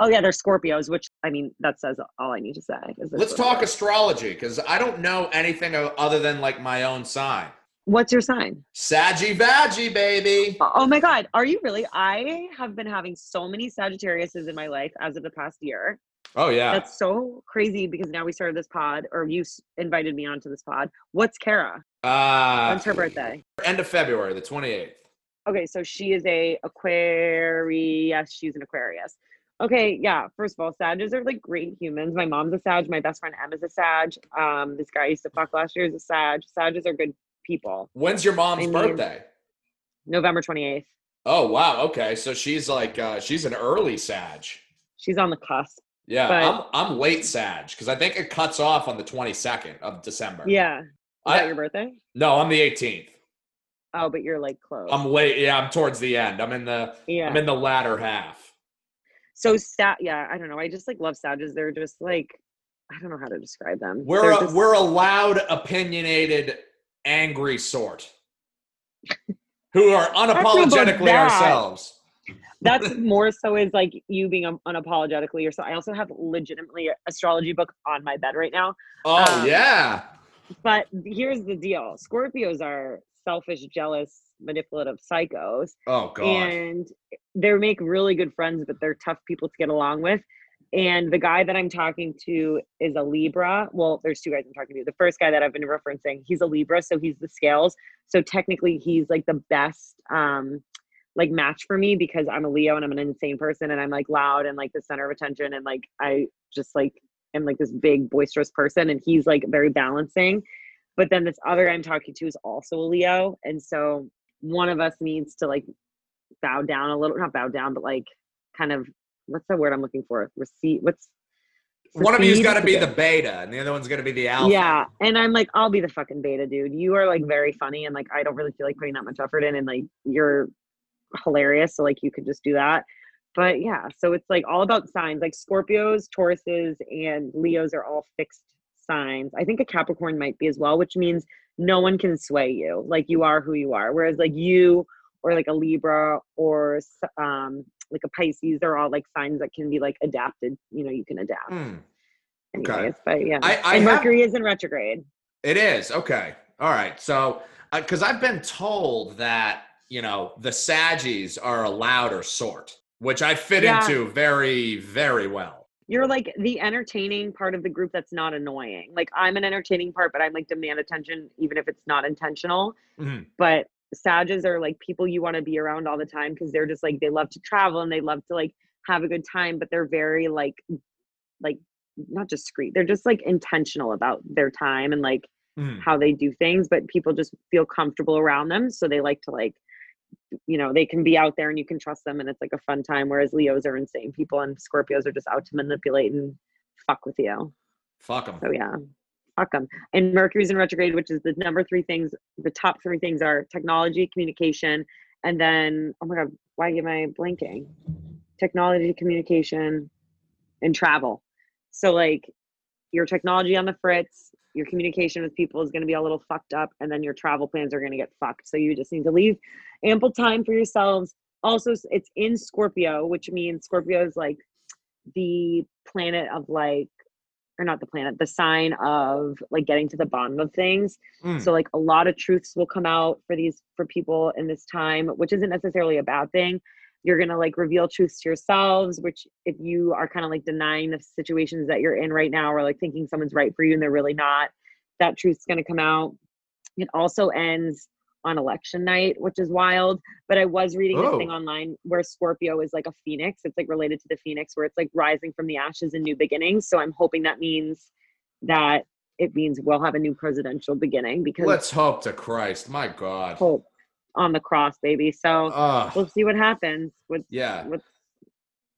Oh yeah, they're Scorpios, which I mean that says all I need to say. Let's talk astrology because I don't know anything other than like my own sign. What's your sign? Saggy Vaggy, baby. Oh my God, are you really? I have been having so many Sagittariuses in my life as of the past year. Oh yeah. That's so crazy because now we started this pod, or you invited me onto this pod. What's Kara? uh, When's her birthday? End of February, the twenty eighth. Okay, so she is a Aquarius. She's an Aquarius. Okay, yeah. First of all, Sages are like great humans. My mom's a Sag. My best friend Em is a Sag. Um, this guy I used to fuck last year is a Sag. Sages are good people. When's your mom's I mean- birthday? November twenty eighth. Oh wow. Okay, so she's like uh, she's an early Sag. She's on the cusp. Yeah, But- I'm I'm late Sag because I think it cuts off on the twenty second of December. Yeah. Is I- that your birthday? No, I'm the eighteenth. Oh, but you're like close. I'm late. Yeah, I'm towards the end. I'm in the yeah. I'm in the latter half. So sad. Yeah, I don't know. I just like love Sages. They're just like I don't know how to describe them. We're a, just- we're a loud, opinionated, angry sort who are unapologetically ourselves. that's more so is like you being un- unapologetically yourself. I also have legitimately astrology book on my bed right now. Oh Um, yeah. But here's the deal: Scorpios are selfish, jealous, manipulative psychos. Oh god. and they make really good friends but they're tough people to get along with and the guy that i'm talking to is a libra well there's two guys i'm talking to the first guy that i've been referencing he's a libra so he's the scales so technically he's like the best um like match for me because i'm a leo and i'm an insane person and i'm like loud and like the center of attention and like i just like am like this big boisterous person and he's like very balancing but then this other guy i'm talking to is also a leo and so one of us needs to like bow down a little not bow down but like kind of what's the word i'm looking for? Receipt what's One of you's got to be the beta, and the other one's going to be the alpha. yeah and i'm like i'll be the fucking beta dude. You are like mm. very funny and like i don't really feel like putting that much effort in and like you're hilarious so like you could just do that. But yeah so it's like all about signs. Like scorpios tauruses and leos are all fixed signs i think a capricorn might be as well which means no one can sway you like you are who you are whereas like you or like a libra or um like a pisces they're all like signs that can be like adapted you know you can adapt. Okay. anyways but yeah I- I have- mercury is in retrograde It is okay. All right. So, because I've been told that you know the Saggies are a louder sort, which I fit Yeah. into very, very well. You're like the entertaining part of the group that's not annoying. Like I'm an entertaining part, but I'm like demand attention even if it's not intentional. Mhm. But Sages are like people you want to be around all the time because they're just like they love to travel and they love to like have a good time, but they're very like like not just discreet. They're just like intentional about their time and like Mhm. how they do things, but people just feel comfortable around them. So they like to like, you know, they can be out there and you can trust them and it's like a fun time. Whereas Leos are insane people and Scorpios are just out to manipulate and fuck with you. Fuck them. So yeah, fuck them. And Mercury's in retrograde, which is the number three things. The top three things are technology, communication, and then oh my god, why am I blanking? Technology, communication, and travel. So like your technology on the fritz, your communication with people is going to be a little fucked up, and then your travel plans are going to get fucked. So you just need to leave ample time for yourselves. Also, it's in Scorpio, which means Scorpio is like the planet of like or not the planet, the sign of like getting to the bottom of things. Mm. So like a lot of truths will come out for these for people in this time, which isn't necessarily a bad thing. You're gonna like reveal truths to yourselves, which if you are kind of like denying the situations that you're in right now, or like thinking someone's right for you and they're really not, that truth's gonna come out. It also ends on election night, which is wild. But I was reading this thing Oh. online where Scorpio is like a phoenix. It's like related to the phoenix, where it's like rising from the ashes and new beginnings. So I'm hoping that means that it means we'll have a new presidential beginning because Let's hope to Christ. My God. hope on the cross, baby. So Ugh. we'll see what happens. With yeah. with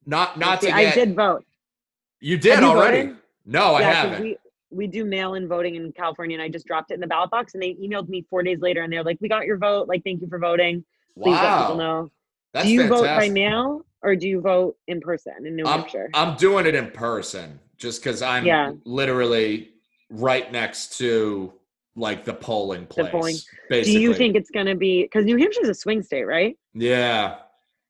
Not not to I did vote. You did you already. voted? No, I yeah, haven't. we we do mail-in voting in California, and I just dropped it in the ballot box, and they emailed me four days later, and they're like, "We got your vote. Like, thank you for voting. Please let people know." That's do you vote by mail or do you vote in person in New I'm, Hampshire? I'm doing it in person just because I'm Yeah. literally right next to like the polling place. polling. Basically. do you think it's going to be because New Hampshire's a swing state, right? Yeah.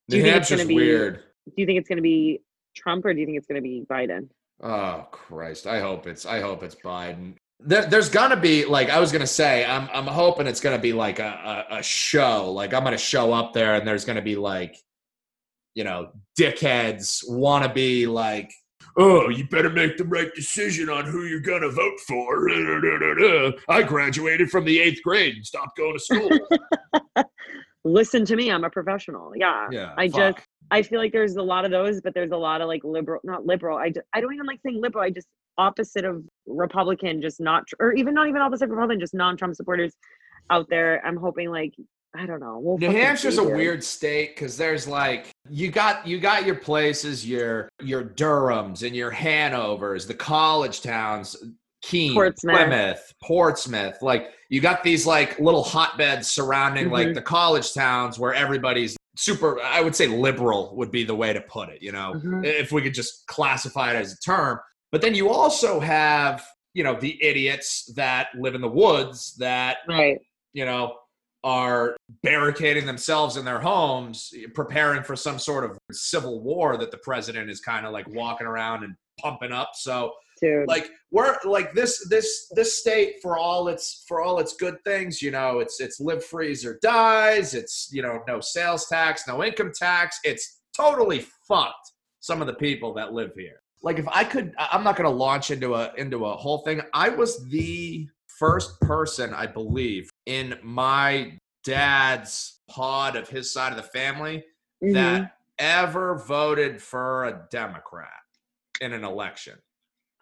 Do New you think it's Hampshire's be- weird. Do you think it's going to be Trump or do you think it's going to be Biden? Oh Christ! I hope it's I hope it's Biden. There, there's gonna be like I was gonna say I'm I'm hoping it's gonna be like a, a a show. Like I'm gonna show up there and there's gonna be like, you know, dickheads wanna be like, oh, you better make the right decision on who you're gonna vote for. I graduated from the eighth grade and stopped going to school. Listen to me, I'm a professional. Yeah. yeah, I fuck. just I feel like there's a lot of those, but there's a lot of like liberal, not liberal. I just, I don't even like saying liberal. I just opposite of Republican, just not, or even not even opposite Republican, just non-Trump supporters out there. I'm hoping like I don't know. We'll New Hampshire's a weird state because there's like you got you got your places, your your Durhams and your Hanovers, the college towns. Keene, Portsmouth. Plymouth, Portsmouth. Like you got these like little hotbeds surrounding like Mhm. the college towns where everybody's super. I would say liberal would be the way to put it. You know, Mhm. if we could just classify it as a term. But then you also have you know the idiots that live in the woods that Right. you know, are barricading themselves in their homes, eh, preparing for some sort of civil war that the president is kind of like walking around and pumping up. So, Dude. like, we're like this, this, this state for all its for all its good things. You know, it's it's live freeze or dies. It's you know, no sales tax, no income tax. It's totally fucked. Some of the people that live here. Like, if I could, I'm not going to launch into a into a whole thing. I was the first person, I believe, in my dad's pod of his side of the family Mhm. that ever voted for a Democrat in an election.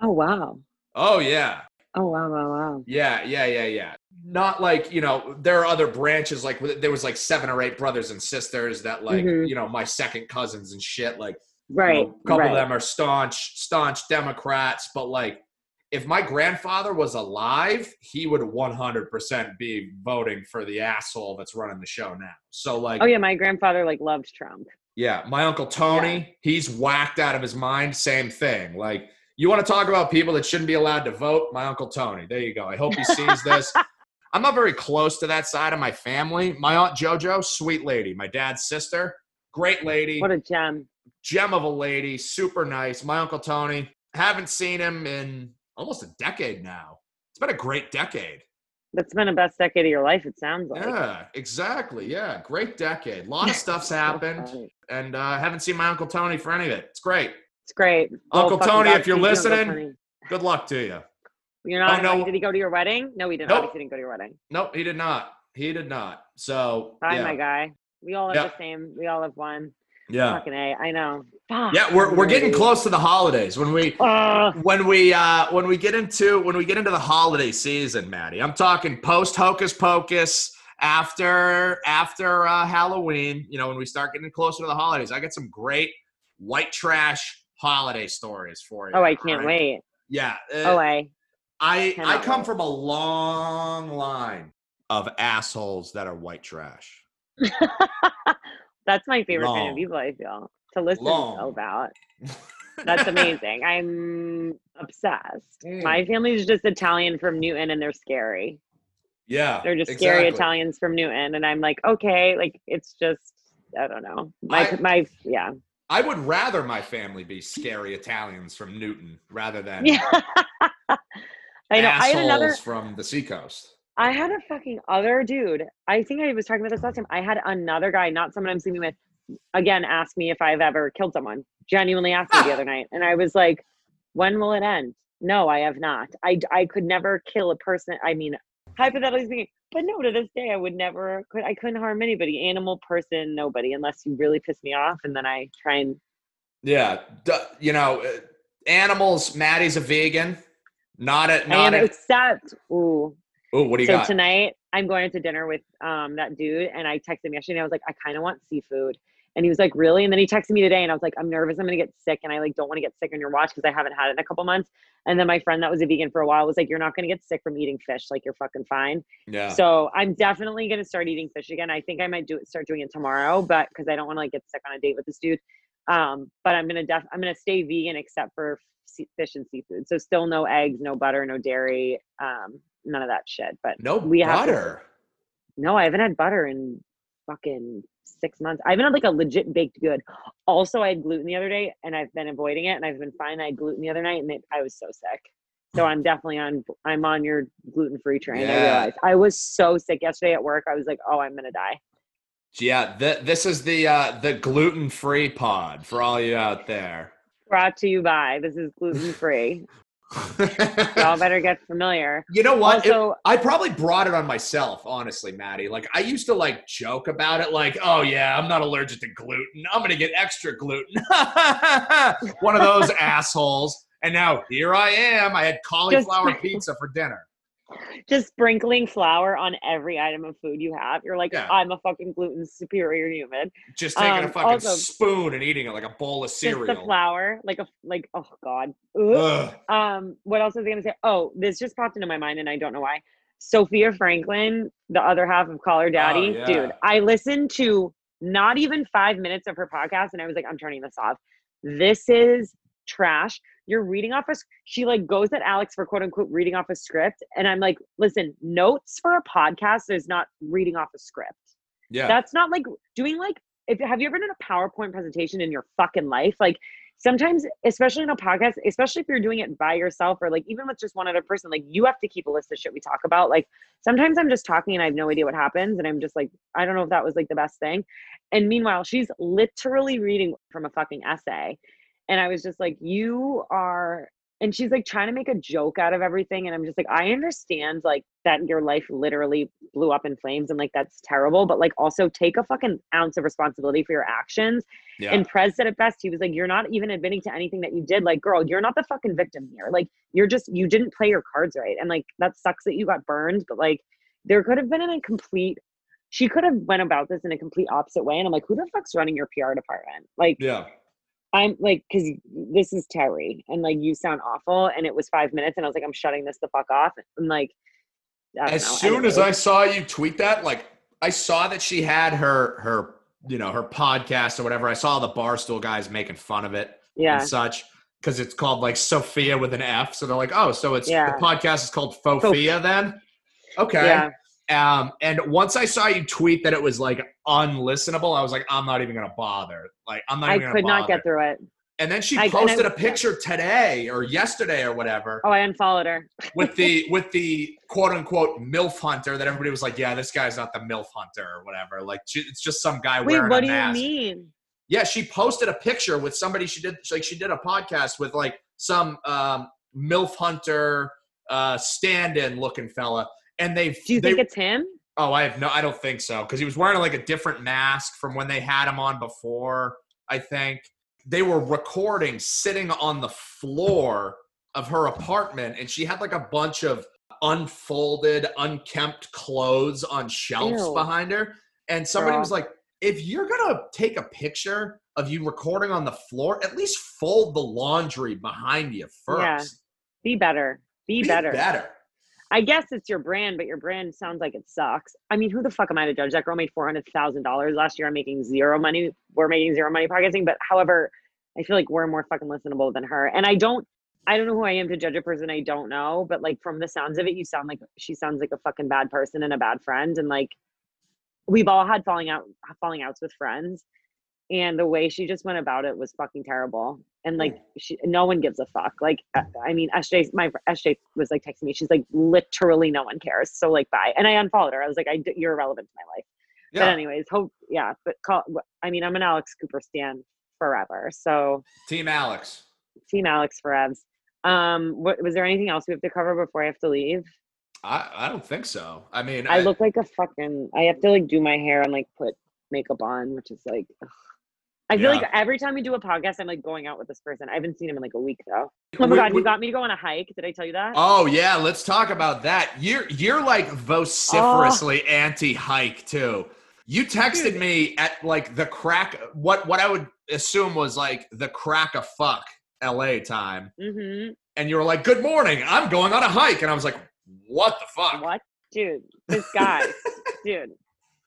Oh wow. Oh yeah. Oh wow, wow, wow. Yeah, yeah, yeah, yeah. Not like, you know, there are other branches like there was like seven or eight brothers and sisters that like, Mhm. you know, my second cousins and shit like you Right. know, a couple right. of them are staunch, staunch Democrats, but like if my grandfather was alive, he would 100% be voting for the asshole that's running the show now. So like Oh yeah, my grandfather like loved Trump. yeah, my uncle Tony, he's whacked out of his mind. Same thing. Like, you want to talk about people that shouldn't be allowed to vote? My uncle Tony. There you go. I hope he sees this. I'm not very close to that side of my family. My aunt JoJo, sweet lady. My dad's sister, great lady, What a gem. gem of a lady, super nice. My uncle Tony, haven't seen him in almost a decade now. It's been a great decade. That's been the best decade of your life, it sounds like. Yeah, exactly. Yeah, great decade. A lot of stuff's happened, and uh, I haven't seen my uncle Tony for any of it. It's great. It's great. Uncle fucking Tony, if you're listening, Good luck to you. You're not Oh, no. Did he go to your wedding? No, he didn't. Nope. Obviously didn't go to your wedding. Nope, he did not. He did not. So Bye, yeah, my guy. We all have Yeah. the same. We all have one. yeah, Fucking A. I know. Yeah. We're we're getting close to the holidays when we Ugh. when we uh when we get into when we get into the holiday season, Maddie. I'm talking post Hocus Pocus after after uh, Halloween. You know, when we start getting closer to the holidays, I got some great white trash holiday stories for you. oh, I can't alright? wait. Yeah. uh, Oh, I. I I come wait. from a long line of assholes that are white trash. That's my favorite kind Long. of people. I feel to listen Long. about. That's amazing. I'm obsessed. Mm. My family's just Italian from Newton, and they're scary. Yeah, They're just scary exactly. Italians from Newton, and I'm like, okay, like it's just I don't know. My I- my yeah I would rather my family be scary Italians from Newton rather than yeah. I know. I assholes had another. from the seacoast. I had a fucking other dude. I think I was talking about this last time. I had another guy, not someone I'm sleeping with, again, ask me if I've ever killed someone. Genuinely asked me the other night. And I was like, when will it end? No, I have not. I, I could never kill a person. I mean, hypothetically speaking, but no, to this day, I would never, could, I couldn't harm anybody, animal, person, nobody, unless you really piss me off. And then I try and, Yeah, you know, uh, animals. Maddie's a vegan. Not a not am, a. except, ooh, Oh, what do you so got? tonight I'm going to dinner with um that dude and I texted him yesterday and I was like, I kind of want seafood. And he was like, Really? And then he texted me today and I was like, I'm nervous I'm gonna get sick and I like don't want to get sick on your watch because I haven't had it in a couple months. And then my friend that was a vegan for a while was like, You're not gonna get sick from eating fish, like you're fucking fine. yeah. So I'm definitely gonna start eating fish again. I think I might do it start doing it tomorrow, but because I don't want to like get sick on a date with this dude. Um, but I'm gonna def I'm gonna stay vegan except for fish and seafood. So still no eggs, no butter, no dairy, um, none of that shit. But no we have to- butter. no, I haven't had butter in fucking six months. I haven't had like a legit baked good. Also, I had gluten the other day and I've been avoiding it and I've been fine. I had gluten the other night and it, I was so sick. So I'm definitely on I'm on your gluten free train. I Yeah. realized I was so sick yesterday at work. I was like, oh, I'm gonna die. Yeah, th- this is the uh, the gluten free pod for all you out there. Brought to you by this is gluten free. Y'all better get familiar. you know what? It- I probably brought it on myself, honestly, Maddie. Like I used to like joke about it, like, "Oh yeah, I'm not allergic to gluten. I'm gonna get extra gluten." One of those assholes. And now here I am. I had cauliflower Just- pizza for dinner. Just sprinkling flour on every item of food you have. You're like, Yeah. I'm a fucking gluten superior human. Just taking a Um, fucking also- spoon and eating it like a bowl of Just the flour, like a like. Oh God. Um, what else was I gonna say? Oh, this just popped into my mind, and I don't know why. Sofia Franklin, the other half of Call Her Daddy, Oh, yeah. dude. I listened to not even five minutes of her podcast, and I was like, I'm turning this off. This is trash. You're reading off a She like goes at Alex for quote unquote reading off a script, and I'm like, listen, notes for a podcast is not reading off a script. Yeah. That's not like doing like if have you ever done a PowerPoint presentation in your fucking life? Like sometimes, especially in a podcast, especially if you're doing it by yourself or like even with just one other person, like you have to keep a list of shit we talk about. Like sometimes I'm just talking and I have no idea what happens, and I'm just like, I don't know if that was like the best thing. And meanwhile, she's literally reading from a fucking essay. And I was just like, you are and she's like trying to make a joke out of everything and i'm just like i understand like that your life literally blew up in flames and like that's terrible but like also take a fucking ounce of responsibility for your actions yeah. and Prez said it best he was like you're not even admitting to anything that you did like girl you're not the fucking victim here like you're just you didn't play your cards right and like that sucks that you got burned but like there could have been an complete she could have went about this in a complete opposite way and i'm like who the fuck's running your pr department like yeah. I'm like, because this is Terry, and like you sound awful, and it was five minutes, and I was like, I'm shutting this the fuck off, and like, As know, soon as I saw you tweet that, like I saw that she had her her you know her podcast or whatever. I saw the barstool guys making fun of it yeah, and such because it's called like Sofia with an F. So they're like, oh, so it's Yeah. the podcast is called Sophia then. Okay. yeah, Um, and once I saw you tweet that it was like unlistenable, I was like, I'm not even gonna bother. Like, I'm not I could not get through it. And then she I- and I- posted a picture today or yesterday or whatever Oh, I unfollowed her. with the with the quote unquote MILF hunter that everybody was like, yeah, this guy's not the MILF hunter or whatever. Like, it's just some guy Wait, wearing what a do you mean? Yeah, she posted a picture with somebody. She did like she did a podcast with like some um, MILF hunter uh, stand-in looking fella, and they Do you they, think it's him? Oh, I have no. I don't think so because he was wearing like a different mask from when they had him on before. I think they were recording sitting on the floor of her apartment, and she had like a bunch of unfolded, unkempt clothes on shelves Ew. behind her. And somebody Girl. was like, "If you're gonna take a picture of you recording on the floor, at least fold the laundry behind you first. Yeah. Be better. Be, Be better. better. I guess it's your brand, but your brand sounds like it sucks. I mean, who the fuck am I to judge? That girl made four hundred thousand dollars last year. I'm making zero money. We're making zero money podcasting, but however, I feel like we're more fucking listenable than her. And I don't, I don't know who I am to judge a person I don't know. But like from the sounds of it, you sound like she sounds like a fucking bad person and a bad friend. And like, we've all had falling out, falling outs with friends, and the way she just went about it was fucking terrible. And like, she, no one gives a fuck. Like, uh, I mean, SJ, my SJ was like texting me. She's like, literally, no one cares. So like, bye. And I unfollowed her. I was like, I, you're irrelevant to my life. Yeah. But anyways, hope yeah. But call. I mean, I'm an Alex Cooper stan forever. So Team Alex. team Alex forevs. Um, what was there anything else we have to cover before I have to leave? I, I don't think so. I mean, I look like a fucking. I have to like do my hair and like put makeup on, which is like. ugh. I feel like every time we do a podcast, I'm like going out with this person. I haven't seen him in like a week though. Oh my We- god, we- you got me to go on a hike. Did I tell you that? Oh yeah, let's talk about that. You're you're like vociferously anti-hike too. You texted Dude. me at like the crack what what I would assume was like the crack of fuck LA time. Mm-hmm. And you were like, "Good morning. I'm going on a hike." And I was like, "What the fuck?" What, dude? This guy, dude.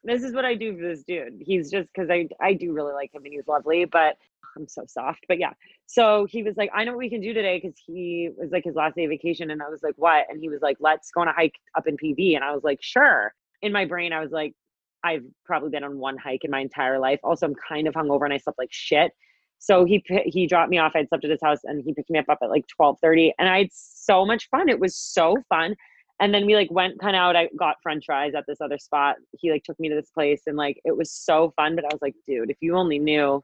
This is what I do for this dude. He's just because I I do really like him and he's lovely, but I'm so soft. But yeah, so he was like, I know what we can do today because he was like his last day of vacation, and I was like, what? And he was like, let's go on a hike up in PV, and I was like, sure. In my brain, I was like, I've probably been on one hike in my entire life. Also, I'm kind of hungover and I slept like shit. So he he dropped me off. I had slept at his house, and he picked me up up at like 12:30, and I had so much fun. It was so fun and then we like went kind of out i got french fries at this other spot. He like took me to this place and like it was so fun but i was like dude if you only knew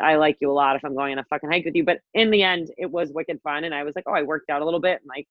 i like you a lot if i'm going on a fucking hike with you. But in the end it was wicked fun and i was like oh i worked out a little bit and like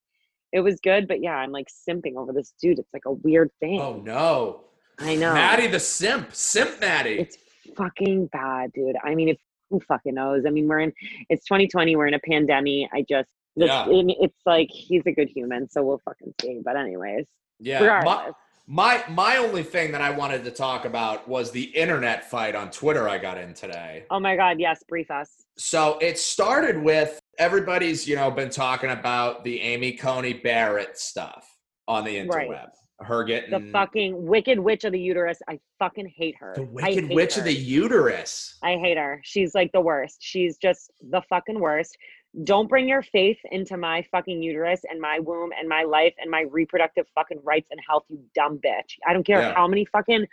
it was good but yeah i'm like simping over this dude. It's like a weird thing. Oh no. i know. Maddie the simp. Simp Maddie. it's fucking bad dude. I mean if who fucking knows? I mean we're in it's 2020 we're in a pandemic. I just This, Yeah. it's like he's a good human, so we'll fucking see. But anyways, Yeah. regardless. My, my my only thing that I wanted to talk about was the internet fight on Twitter I got in today. oh my god, yes, brief us. So it started with everybody's, you know, been talking about the Amy Coney Barrett stuff on the interweb. Right. Her getting The fucking wicked witch of the uterus. I fucking hate her. the wicked witch her. of the uterus. I hate her. She's like the worst. She's just the fucking worst. Don't bring your faith into my fucking uterus and my womb and my life and my reproductive fucking rights and health, you dumb bitch. I don't care Yeah. how many fucking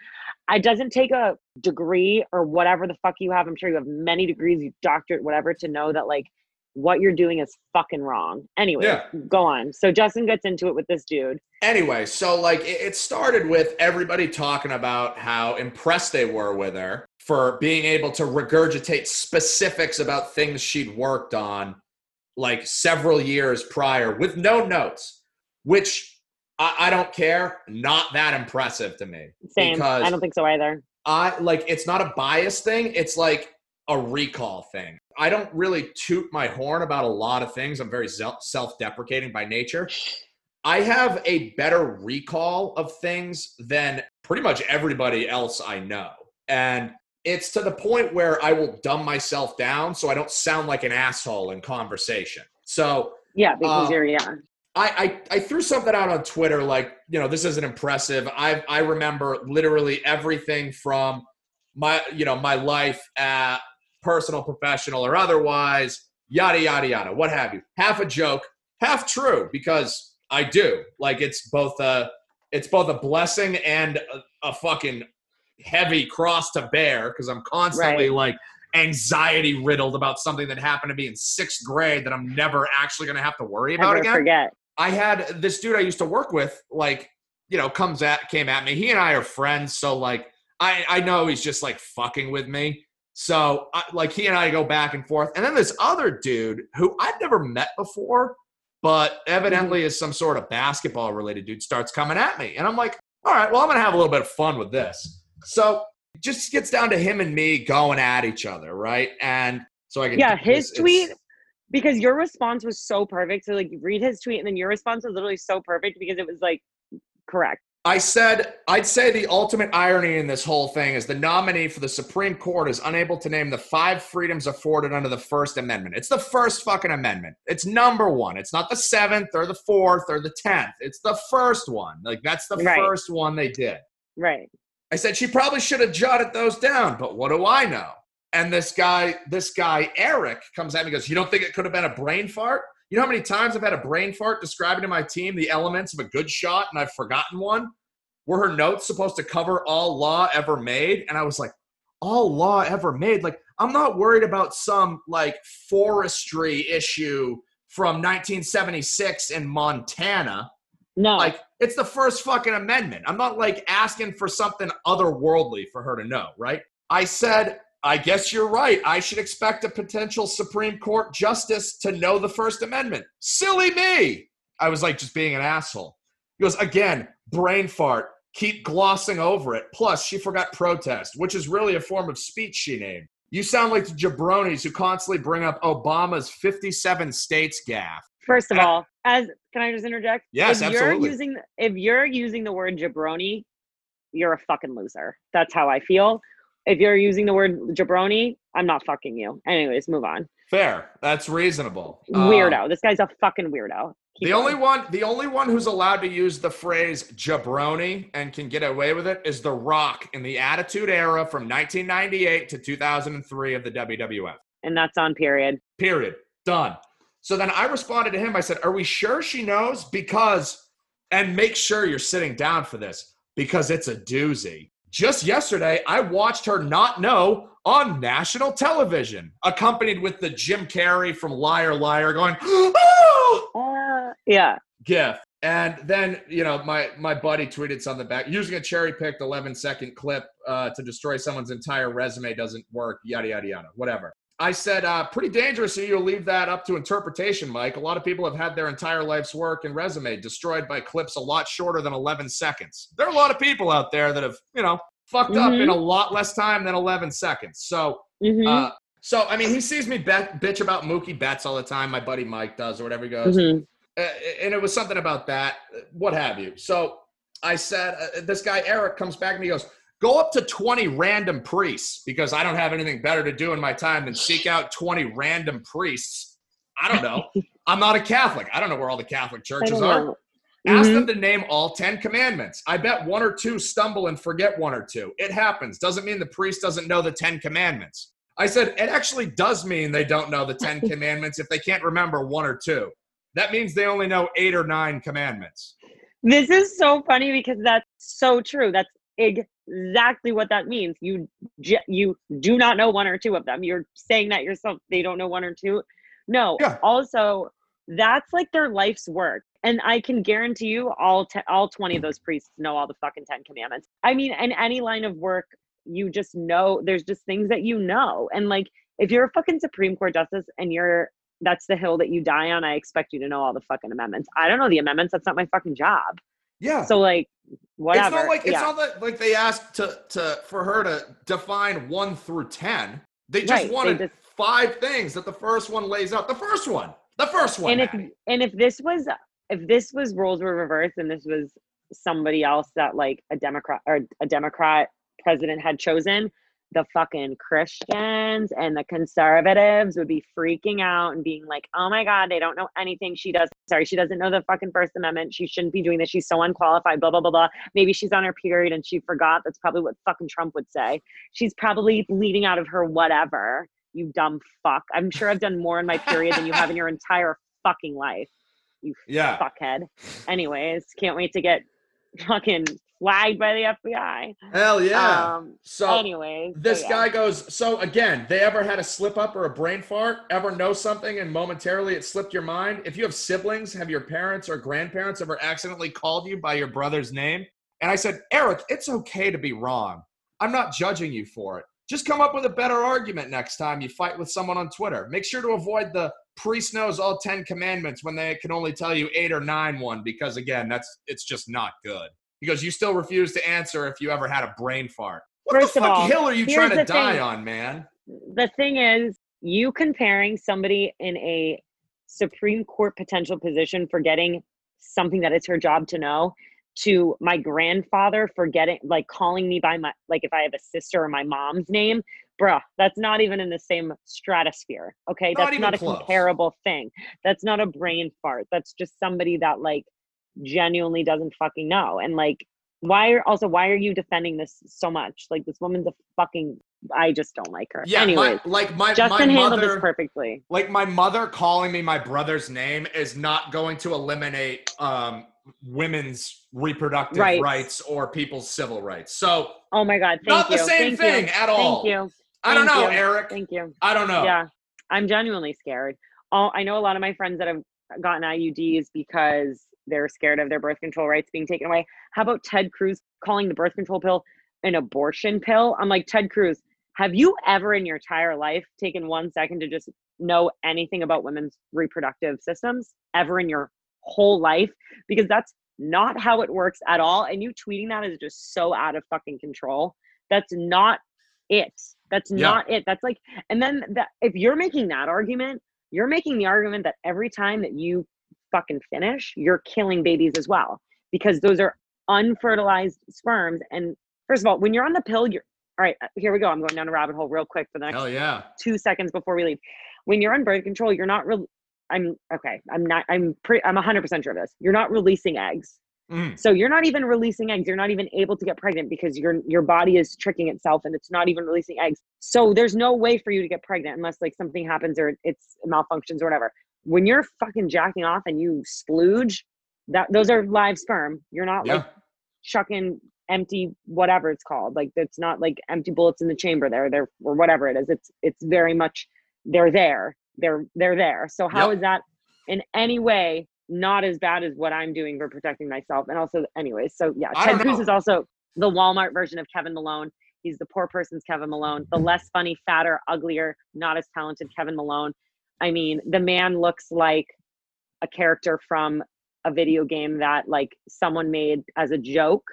it doesn't take a degree or whatever the fuck you have. I'm sure you have many degrees, you doctorate, whatever, to know that like what you're doing is fucking wrong. Anyway, Yeah. go on. So Justin gets into it with this dude. Anyway, so like it, it started with everybody talking about how impressed they were with her for being able to regurgitate specifics about things she'd worked on like several years prior with no notes, which I, I don't care. Not that impressive to me. Same. Because I don't think so either. I like it's not a bias thing, it's like a recall thing. I don't really toot my horn about a lot of things. I'm very self deprecating by nature. I have a better recall of things than pretty much everybody else I know. And it's to the point where I will dumb myself down so I don't sound like an asshole in conversation. So Yeah, because Uh, you're yeah. I, I I threw something out on Twitter like you know this isn't impressive. I I remember literally everything from my you know my life at personal, professional, or otherwise, yada yada yada, what have you. Half a joke, half true because I do like it's both a it's both a blessing and a, a fucking heavy cross to bear because I'm constantly Right. like anxiety riddled about something that happened to me in sixth grade that I'm never actually going to have to worry about again. forget. I had this dude I used to work with, like, you know, comes at came at me. He and I are friends, so like, I I know he's just like fucking with me. So I, like, he and I go back and forth. And then this other dude who I've never met before, but evidently mm-hmm. is some sort of basketball related dude, starts coming at me, and I'm like, all right, well, I'm gonna have a little bit of fun with this. So it just gets down to him and me going at each other, right? And so I can Yeah, his it's- tweet it's- because your response was so perfect. So like you read his tweet and then your response was literally so perfect because it was like correct. I said, I'd say the ultimate irony in this whole thing is the nominee for the Supreme Court is unable to name the five freedoms afforded under the First Amendment. It's the first fucking amendment. It's number one. It's not the seventh or the fourth or the tenth. It's the first one. Like, that's the Right. first one they did. Right. I said, she probably should have jotted those down, but what do I know? And this guy, this guy, Eric, comes at me and goes, You don't think it could have been a brain fart? You know how many times I've had a brain fart describing to my team the elements of a good shot and I've forgotten one? Were her notes supposed to cover all law ever made? And I was like, All law ever made? Like, I'm not worried about some like forestry issue from 1976 in Montana No. like it's the first fucking amendment. I'm not like asking for something otherworldly for her to know, right? I said, I guess you're right. I should expect a potential Supreme Court justice to know the First Amendment. Silly me. I was like just being an asshole. He goes, again, brain fart. Keep glossing over it. Plus, she forgot protest, which is really a form of speech she named. You sound like the jabronis who constantly bring up Obama's 57 states gaff. First of all, as can I just interject? Yes, if absolutely. You're using if you're using the word jabroni, you're a fucking loser. That's how I feel. If you're using the word jabroni, I'm not fucking you. Anyways, move on. Fair. That's reasonable. Um, Weirdo. this guy's a fucking weirdo. Keep The going. only one, the only one who's allowed to use the phrase jabroni and can get away with it is The Rock in the Attitude Era from 1998 to 2003 of the WWF. and that's on period. Period. Done. So then I responded to him. I said, "Are we sure she knows? Because, and make sure you're sitting down for this because it's a doozy." Just yesterday, I watched her not know on national television, accompanied with the Jim Carrey from Liar Liar going, "Oh!" Uh, yeah. gif and then you know my my buddy tweeted something back using a cherry picked 11 second clip uh, to destroy someone's entire resume doesn't work yada yada yada whatever i said uh, pretty dangerous you leave that up to interpretation mike a lot of people have had their entire life's work and resume destroyed by clips a lot shorter than 11 seconds there are a lot of people out there that have you know fucked up Mhm. in a lot less time than 11 seconds so Mhm. uh, So I mean, he sees me bet, bitch about Mookie Betts all the time. My buddy Mike does, or whatever he goes. Mhm. Uh, and it was something about that, what have you. So I said, uh, this guy Eric comes back and he goes, "Go up to twenty random priests because I don't have anything better to do in my time than seek out twenty random priests." I don't know. I'm not a Catholic. I don't know where all the Catholic churches are. Ask Mhm. them to name all 10 commandments. I bet one or two stumble and forget one or two. It happens. Doesn't mean the priest doesn't know the 10 commandments. I said, it actually does mean they don't know the 10 commandments if they can't remember one or two. That means they only know eight or nine commandments. This is so funny because that's so true. That's exactly what that means. You you do not know one or two of them. You're saying that yourself. They don't know one or two. No. Yeah. Also, that's like their life's work. And I can guarantee you, all te- all twenty of those priests know all the fucking Ten Commandments. I mean, in any line of work, you just know. There's just things that you know. And like, if you're a fucking Supreme Court justice and you're that's the hill that you die on, I expect you to know all the fucking amendments. I don't know the amendments. That's not my fucking job. Yeah. So like, whatever. It's not like it's yeah. not that like they asked to to for her to define one through ten. They just Right, they wanted just- five things that the first one lays out. The first one. The first one. and if and if this was if this was roles were reversed and this was somebody else that like a democrat or a democrat president had chosen the fucking christians and the conservatives would be freaking out and being like oh my god they don't know anything she does. Sorry she doesn't know the fucking first amendment. She shouldn't be doing this. She's so unqualified blah blah blah blah. Maybe she's on her period and she forgot. That's probably what fucking trump would say. She's probably leaving out of her whatever you dumb fuck. I'm sure i've done more in my period than you have in your entire fucking life you yeah. fuckhead. Anyways, can't wait to get fucking flagged by the FBI. Hell yeah. Um, so anyways, so This yeah. guy goes, so again, they ever had a slip up or a brain fart? Ever know something and momentarily it slipped your mind? If you have siblings, have your parents or grandparents ever accidentally called you by your brother's name? And I said, Eric, it's okay to be wrong. I'm not judging you for it. Just come up with a better argument next time you fight with someone on Twitter. Make sure to avoid the priest knows all 10 commandments when they can only tell you eight or nine one, because again, that's it's just not good. Because you still refuse to answer if you ever had a brain fart. What First the fuck all, hill are you trying to die thing. on, man? the thing is, you comparing somebody in a Supreme Court potential position for getting something that it's her job to know to my grandfather forgetting like calling me by my like if I have a sister or my mom's name, bruh, that's not even in the same stratosphere. Okay. Not that's not a close. comparable thing. That's not a brain fart. That's just somebody that like genuinely doesn't fucking know. And like why are also why are you defending this so much? Like this woman's a fucking I just don't like her. Yeah, Anyways, my, like my Justin my handled this perfectly. like my mother calling me my brother's name is not going to eliminate um, women's reproductive Rights. rights or people's civil rights. So Oh my god, thank not you. the same thank thing you. at all. Thank you. I don't know, you. Eric. Thank you. I don't know. Yeah. I'm genuinely scared. All I know a lot of my friends that have gotten IUDs because they're scared of their birth control rights being taken away. How about Ted Cruz calling the birth control pill an abortion pill? I'm like, Ted Cruz, have you ever in your entire life taken one second to just know anything about women's reproductive systems ever in your whole life? Because that's not how it works at all. And you tweeting that is just so out of fucking control. That's not it. That's Yeah. not it. That's like, and then that if you're making that argument, you're making the argument that every time that you fucking finish, you're killing babies as well because those are unfertilized sperms. And first of all, when you're on the pill, you're all right. uh, Here we go. I'm going down a rabbit hole real quick for the next Hell yeah. two seconds before we leave. When you're on birth control, you're not real. I'm okay. I'm not. I'm pretty. I'm 100 percent sure of this. You're not releasing eggs. Mm. So you're not even releasing eggs. You're not even able to get pregnant because your your body is tricking itself and it's not even releasing eggs. So there's no way for you to get pregnant unless like something happens or it's malfunctions or whatever. When you're fucking jacking off and you splooge, that those are live sperm. You're not Yeah. like chucking empty whatever it's called. Like it's not like empty bullets in the chamber there. They're or whatever it is. It's it's very much they're there. They're they're there. So how is Yep. that in any way not as bad as what I'm doing for protecting myself? And also, anyways, so yeah, Ted Cruz is also the Walmart version of Kevin Malone. He's the poor person's Kevin Malone, the less funny, fatter, uglier, not as talented Kevin Malone. I mean, the man looks like a character from a video game that like someone made as a joke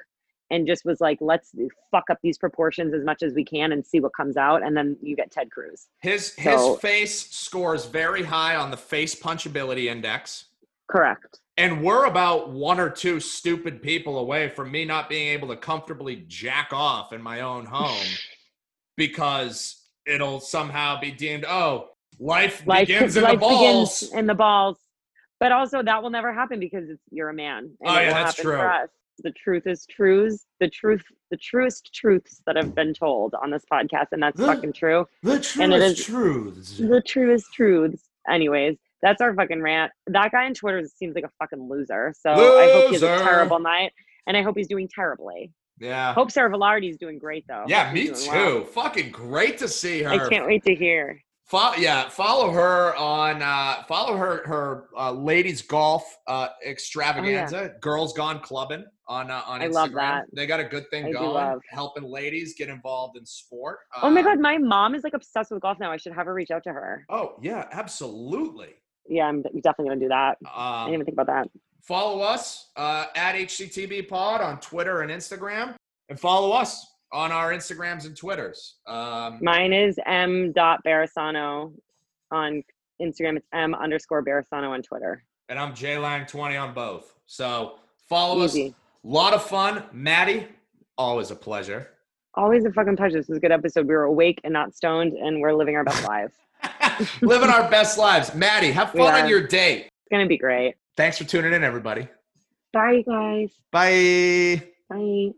and just was like, let's fuck up these proportions as much as we can and see what comes out. And then you get Ted Cruz. His his So- face scores very high on the face punchability index. Correct. And we're about one or two stupid people away from me not being able to comfortably jack off in my own home because it'll somehow be deemed, oh, life, Life, begins in life the balls. begins in the balls. But also that will never happen because it's, you're a man. And Oh, it yeah, that's true. For us. The truth is truths. The truth, the truest truths that have been told on this podcast, and that's The- fucking true. the And it truest truths. The truest truths. Anyways, that's our fucking rant. That guy on Twitter seems like a fucking loser. So I hope he has a terrible night, and I hope he's doing terribly. Yeah. Hope Sara Velardi's doing great though. Yeah, me too. well. Fucking great to see her. I can't wait to hear. Follow, yeah, follow her on uh, follow her her uh, ladies golf uh, extravaganza, girls gone clubbing on uh, on Instagram. Oh, I love that. They got a good thing I going, helping ladies get involved in sport. Oh my god, my mom is like obsessed with golf now. I should have her reach out to her. Oh yeah, absolutely. Yeah, I'm definitely gonna do that. I Um, didn't even think about that. follow us uh, at HCTB Pod on Twitter and Instagram, and follow us on our Instagrams and Twitters. Um, Mine is m dot Barisano on Instagram. It's m underscore Barisano on Twitter. and I'm JLang20 on both. So follow us. Easy. lot of fun. Maddie, always a pleasure. Always a fucking pleasure. This was a good episode. We were awake and not stoned, and we're living our best lives. Living our best lives. Maddie, have fun on your date. It's gonna be great. Thanks for tuning in, everybody. Bye, guys. Bye. Bye.